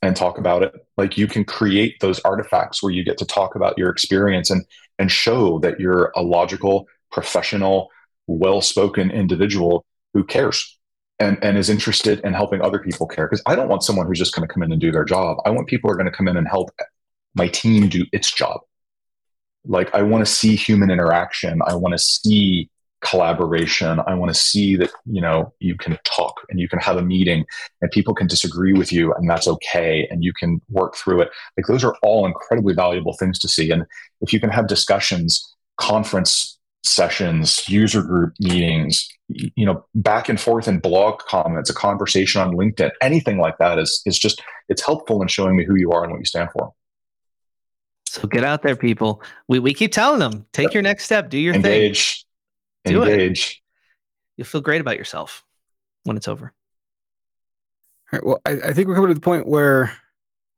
and talk about it. Like you can create those artifacts where you get to talk about your experience and and show that you're a logical, professional, well-spoken individual who cares and, and is interested in helping other people care. Because I don't want someone who's just going to come in and do their job. I want people who are going to come in and help my team do its job. Like I want to see human interaction. I want to see collaboration. I want to see that, you know, you can talk and you can have a meeting and people can disagree with you and that's okay. And you can work through it. Like those are all incredibly valuable things to see. And if you can have discussions, conference sessions, user group meetings, you know, back and forth in blog comments, a conversation on LinkedIn, anything like that is is just it's helpful in showing me who you are and what you stand for. So get out there, people. We we keep telling them, take yep. your next step, do your Engage. thing. Do Engage. It. You'll feel great about yourself when it's over. All right. Well, I, I think we're coming to the point where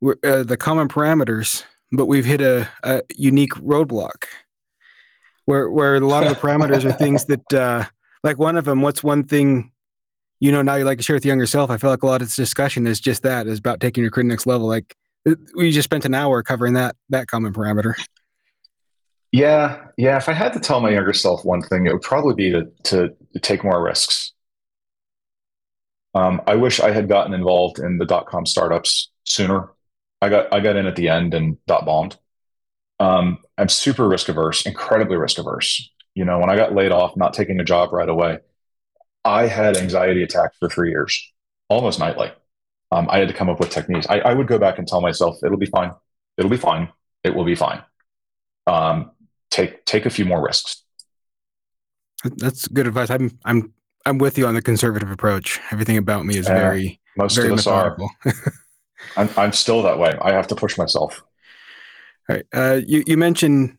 we're uh, the common parameters, but we've hit a, a unique roadblock where where a lot of the parameters are things that uh, like one of them what's one thing you know now you like to share with younger self i feel like a lot of this discussion is just that is about taking your career next level. Like we just spent an hour covering that that common parameter. Yeah yeah. If i had to tell my younger self one thing it would probably be to to, to take more risks. Um, i wish i had gotten involved in the dot-com startups sooner. I got i got in at the end and dot bombed um, I'm super risk averse, incredibly risk averse. You know, when I got laid off, not taking a job right away, I had anxiety attacks for three years, almost nightly. Um, I had to come up with techniques. I, I, would go back and tell myself, "It'll be fine. It'll be fine. It will be fine." Um, take take a few more risks. That's good advice. I'm I'm I'm with you on the conservative approach. Everything about me is very most very of us methodical. are. I'm, I'm still that way. I have to push myself. All right. Uh, you you mentioned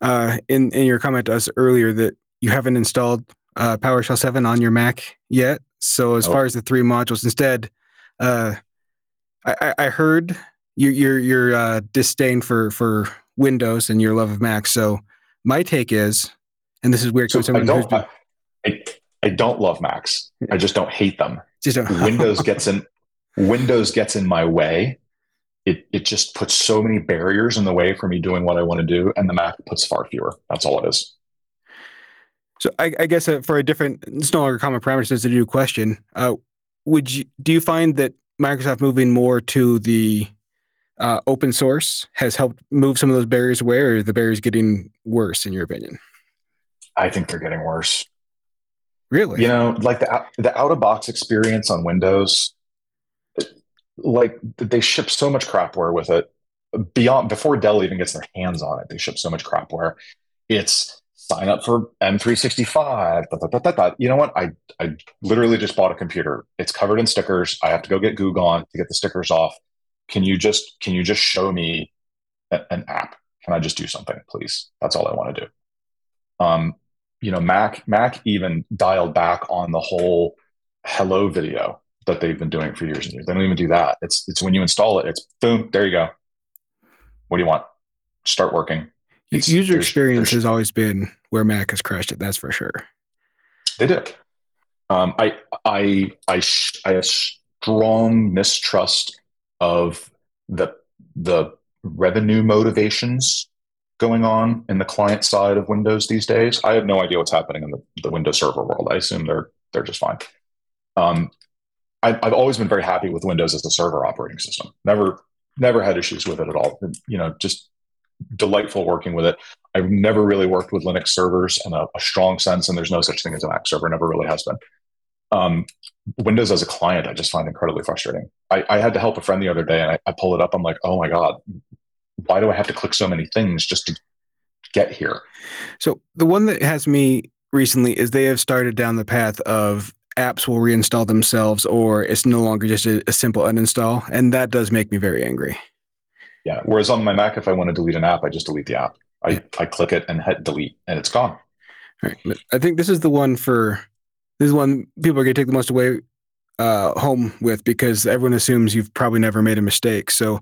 uh, in in your comment to us earlier that you haven't installed uh, PowerShell seven on your Mac yet. So as oh. far as the three modules, instead, uh, I, I heard your your your uh, disdain for for Windows and your love of Mac. So my take is, and this is weird. So I don't. I, I, I don't love Macs. I just don't hate them. Just don't. Windows gets in. Windows gets in my way it it just puts so many barriers in the way for me doing what I want to do, and the Mac puts far fewer. That's all it is. So I, I guess uh, for a different, it's no longer common parameters. It's a new question. Uh, would you do you find that Microsoft moving more to the uh, open source has helped move some of those barriers away, or are the barriers getting worse in your opinion? I think they're getting worse. Really? You know, like the the out of box experience on Windows like they ship so much crapware with it beyond before Dell even gets their hands on it. They ship so much crapware. It's sign up for M365. Da, da, da, you know what? I I literally just bought a computer. It's covered in stickers. I have to go get Goo Gone to get the stickers off. Can you just can you just show me a, an app? Can I just do something, please? That's all I want to do. Um, you know, Mac Mac even dialed back on the whole hello video that they've been doing for years and years. They don't even do that. It's it's when you install it, it's boom, there you go. What do you want? Start working. It's, User experience has always been where Mac has crushed it. That's for sure. They did. Um, I I I I have strong mistrust of the the revenue motivations going on in the client side of Windows these days. I have no idea what's happening in the, the Windows Server world. I assume they're they're just fine. Um, I, I've always been very happy with Windows as a server operating system. Never, never had issues with it at all. You know, just delightful working with it. I've never really worked with Linux servers in a, a strong sense, and there's no such thing as a Mac server. Never really has been. Um, Windows as a client, I just find incredibly frustrating. I, I had to help a friend the other day, and I, I pull it up. I'm like, oh my god, why do I have to click so many things just to get here? So the one that has me recently is they have started down the path of apps will reinstall themselves or it's no longer just a, a, simple uninstall. And that does make me very angry. Yeah. Whereas on my Mac, if I want to delete an app, I just delete the app. I, I click it and hit delete and it's gone. Right. I think this is the one for this is one people are going to take the most away uh, home with because everyone assumes you've probably never made a mistake. So,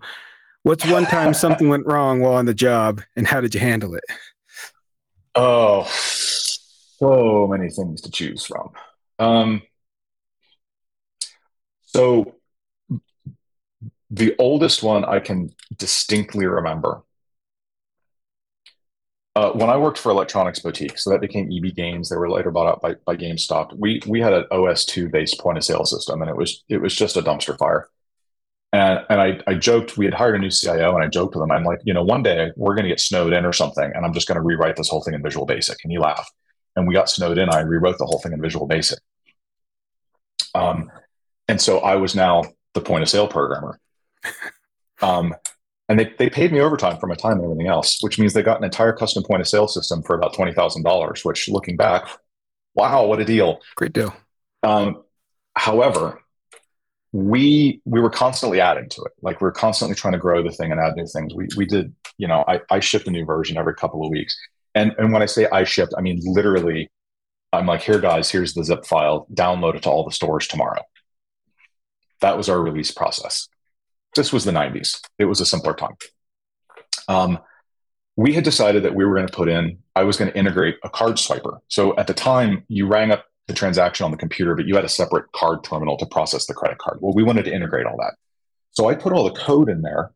what's one time something went wrong while on the job, and how did you handle it? Oh, so many things to choose from. Um, so, the oldest one I can distinctly remember uh, when I worked for Electronics Boutique, so that became EB Games. They were later bought out by, by GameStop. We we had an OS two based point of sale system, and it was it was just a dumpster fire. And and I I joked we had hired a new CIO, and I joked with him. I'm like, you know, one day we're going to get snowed in or something, and I'm just going to rewrite this whole thing in Visual Basic. And he laughed. And we got snowed in. I rewrote the whole thing in Visual Basic. Um, and so I was now the point of sale programmer. Um, and they, they paid me overtime for my time and everything else, which means they got an entire custom point of sale system for about twenty thousand dollars. Which, looking back, wow, what a deal! Great deal. Um, however, we we were constantly adding to it. Like we are constantly trying to grow the thing and add new things. We we did, you know, I, I shipped a new version every couple of weeks. And and when I say I shipped, I mean literally, I'm like, here, guys, here's the zip file. Download it to all the stores tomorrow. That was our release process this was the 90s. It was a simpler time. Um, we had decided that we were going to put in, I was going to integrate a card swiper. So at the time, you rang up the transaction on the computer, but you had a separate card terminal to process the credit card. Well, we wanted to integrate all that. So I put all the code in there.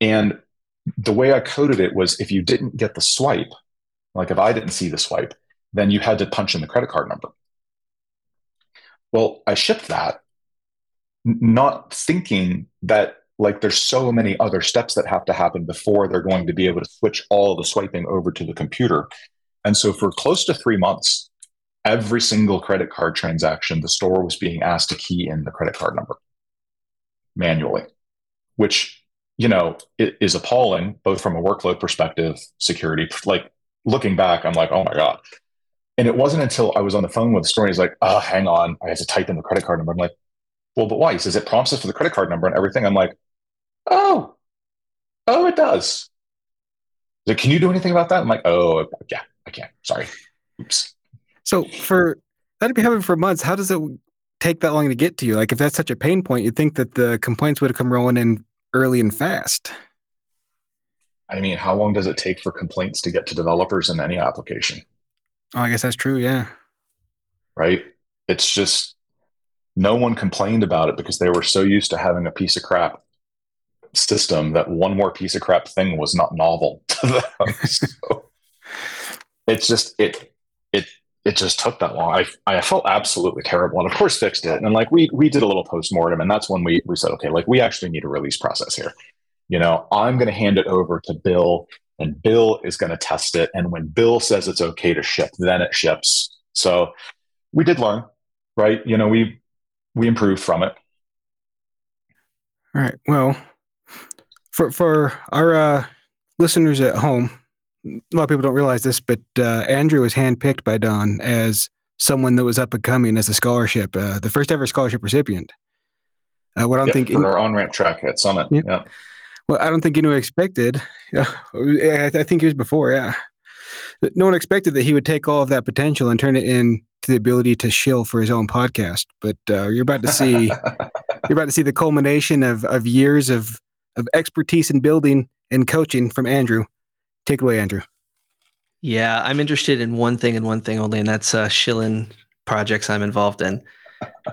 And the way I coded it was if you didn't get the swipe, like if I didn't see the swipe, then you had to punch in the credit card number. Well, I shipped that not thinking that like there's so many other steps that have to happen before they're going to be able to switch all the swiping over to the computer. And so for close to three months, every single credit card transaction, the store was being asked to key in the credit card number manually, which, you know, is appalling, both from a workload perspective, security. Like looking back, I'm like, oh my God. And it wasn't until I was on the phone with the store, he's like, oh, hang on, I had to type in the credit card number. I'm like, well, but why? He says it prompts us for the credit card number and everything. I'm like, oh, oh, it does. He's Like, can you do anything about that? I'm like, oh, yeah, I can. Sorry. Oops. So for that to be happening for months, how does it take that long to get to you? Like, if that's such a pain point, you'd think that the complaints would have come rolling in early and fast. I mean, how long does it take for complaints to get to developers in any application? Oh, I guess that's true. Yeah. Right. It's just no one complained about it because they were so used to having a piece of crap system that one more piece of crap thing was not novel to them. so it's just it it it just took that long. I I felt absolutely terrible, and of course fixed it. And like we we did a little post mortem, and that's when we we said, okay, like we actually need a release process here. You know, I'm going to hand it over to Bill, and Bill is going to test it. And when Bill says it's okay to ship, then it ships. So we did learn, right? You know, we we improved from it. All right. Well, for for our uh, listeners at home, a lot of people don't realize this, but uh, Andrew was handpicked by Don as someone that was up and coming as a scholarship, uh, the first ever scholarship recipient. Uh, what I don't yep, think for our on ramp track at Summit. Yeah. yeah. Well, I don't think anyone expected. Yeah, I, I think he was before. Yeah, no one expected that he would take all of that potential and turn it into the ability to shill for his own podcast. But uh, you're about to see you're about to see the culmination of of years of of expertise in building and coaching from Andrew. Take it away, Andrew. Yeah, I'm interested in one thing and one thing only, and that's uh, shilling projects I'm involved in.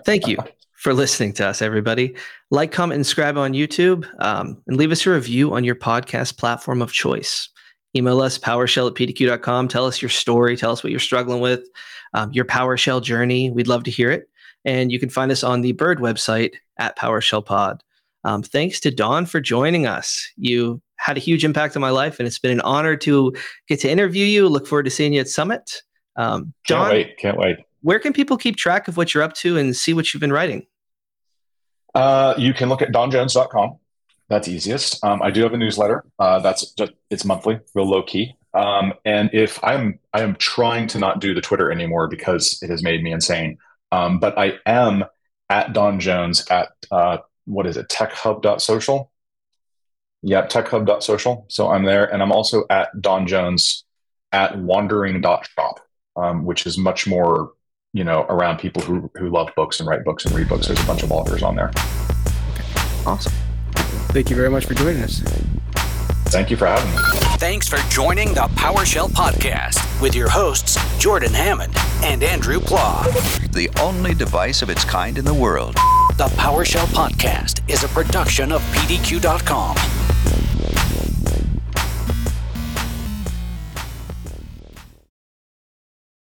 Thank you for listening to us, everybody. Like, comment, and subscribe on YouTube, um, and leave us a review on your podcast platform of choice. Email us powershell at pdq.com. Tell us your story. Tell us what you're struggling with um, your PowerShell journey. We'd love to hear it. And you can find us on the Bird website at PowerShell Pod. Um, thanks to Don for joining us. You had a huge impact on my life, and it's been an honor to get to interview you. Look forward to seeing you at Summit. Um, Don, can't wait. Can't wait. Where can people keep track of what you're up to and see what you've been writing? Uh, you can look at donjones.com. That's easiest. Um, I do have a newsletter. Uh, that's just, it's monthly, real low key. Um, and if I'm I am trying to not do the Twitter anymore because it has made me insane. Um, but I am at Don Jones at uh, what is it? TechHub.social. Yeah, TechHub.social. So I'm there, and I'm also at Don Jones at Wandering.shop um, which is much more you know around people who who love books and write books and read books. There's a bunch of authors on there. Awesome. Thank you very much for joining us. Thank you for having me. Thanks for joining the PowerShell Podcast with your hosts, Jordan Hammond and Andrew Pla. the only device of its kind in the world. The PowerShell Podcast is a production of PDQ.com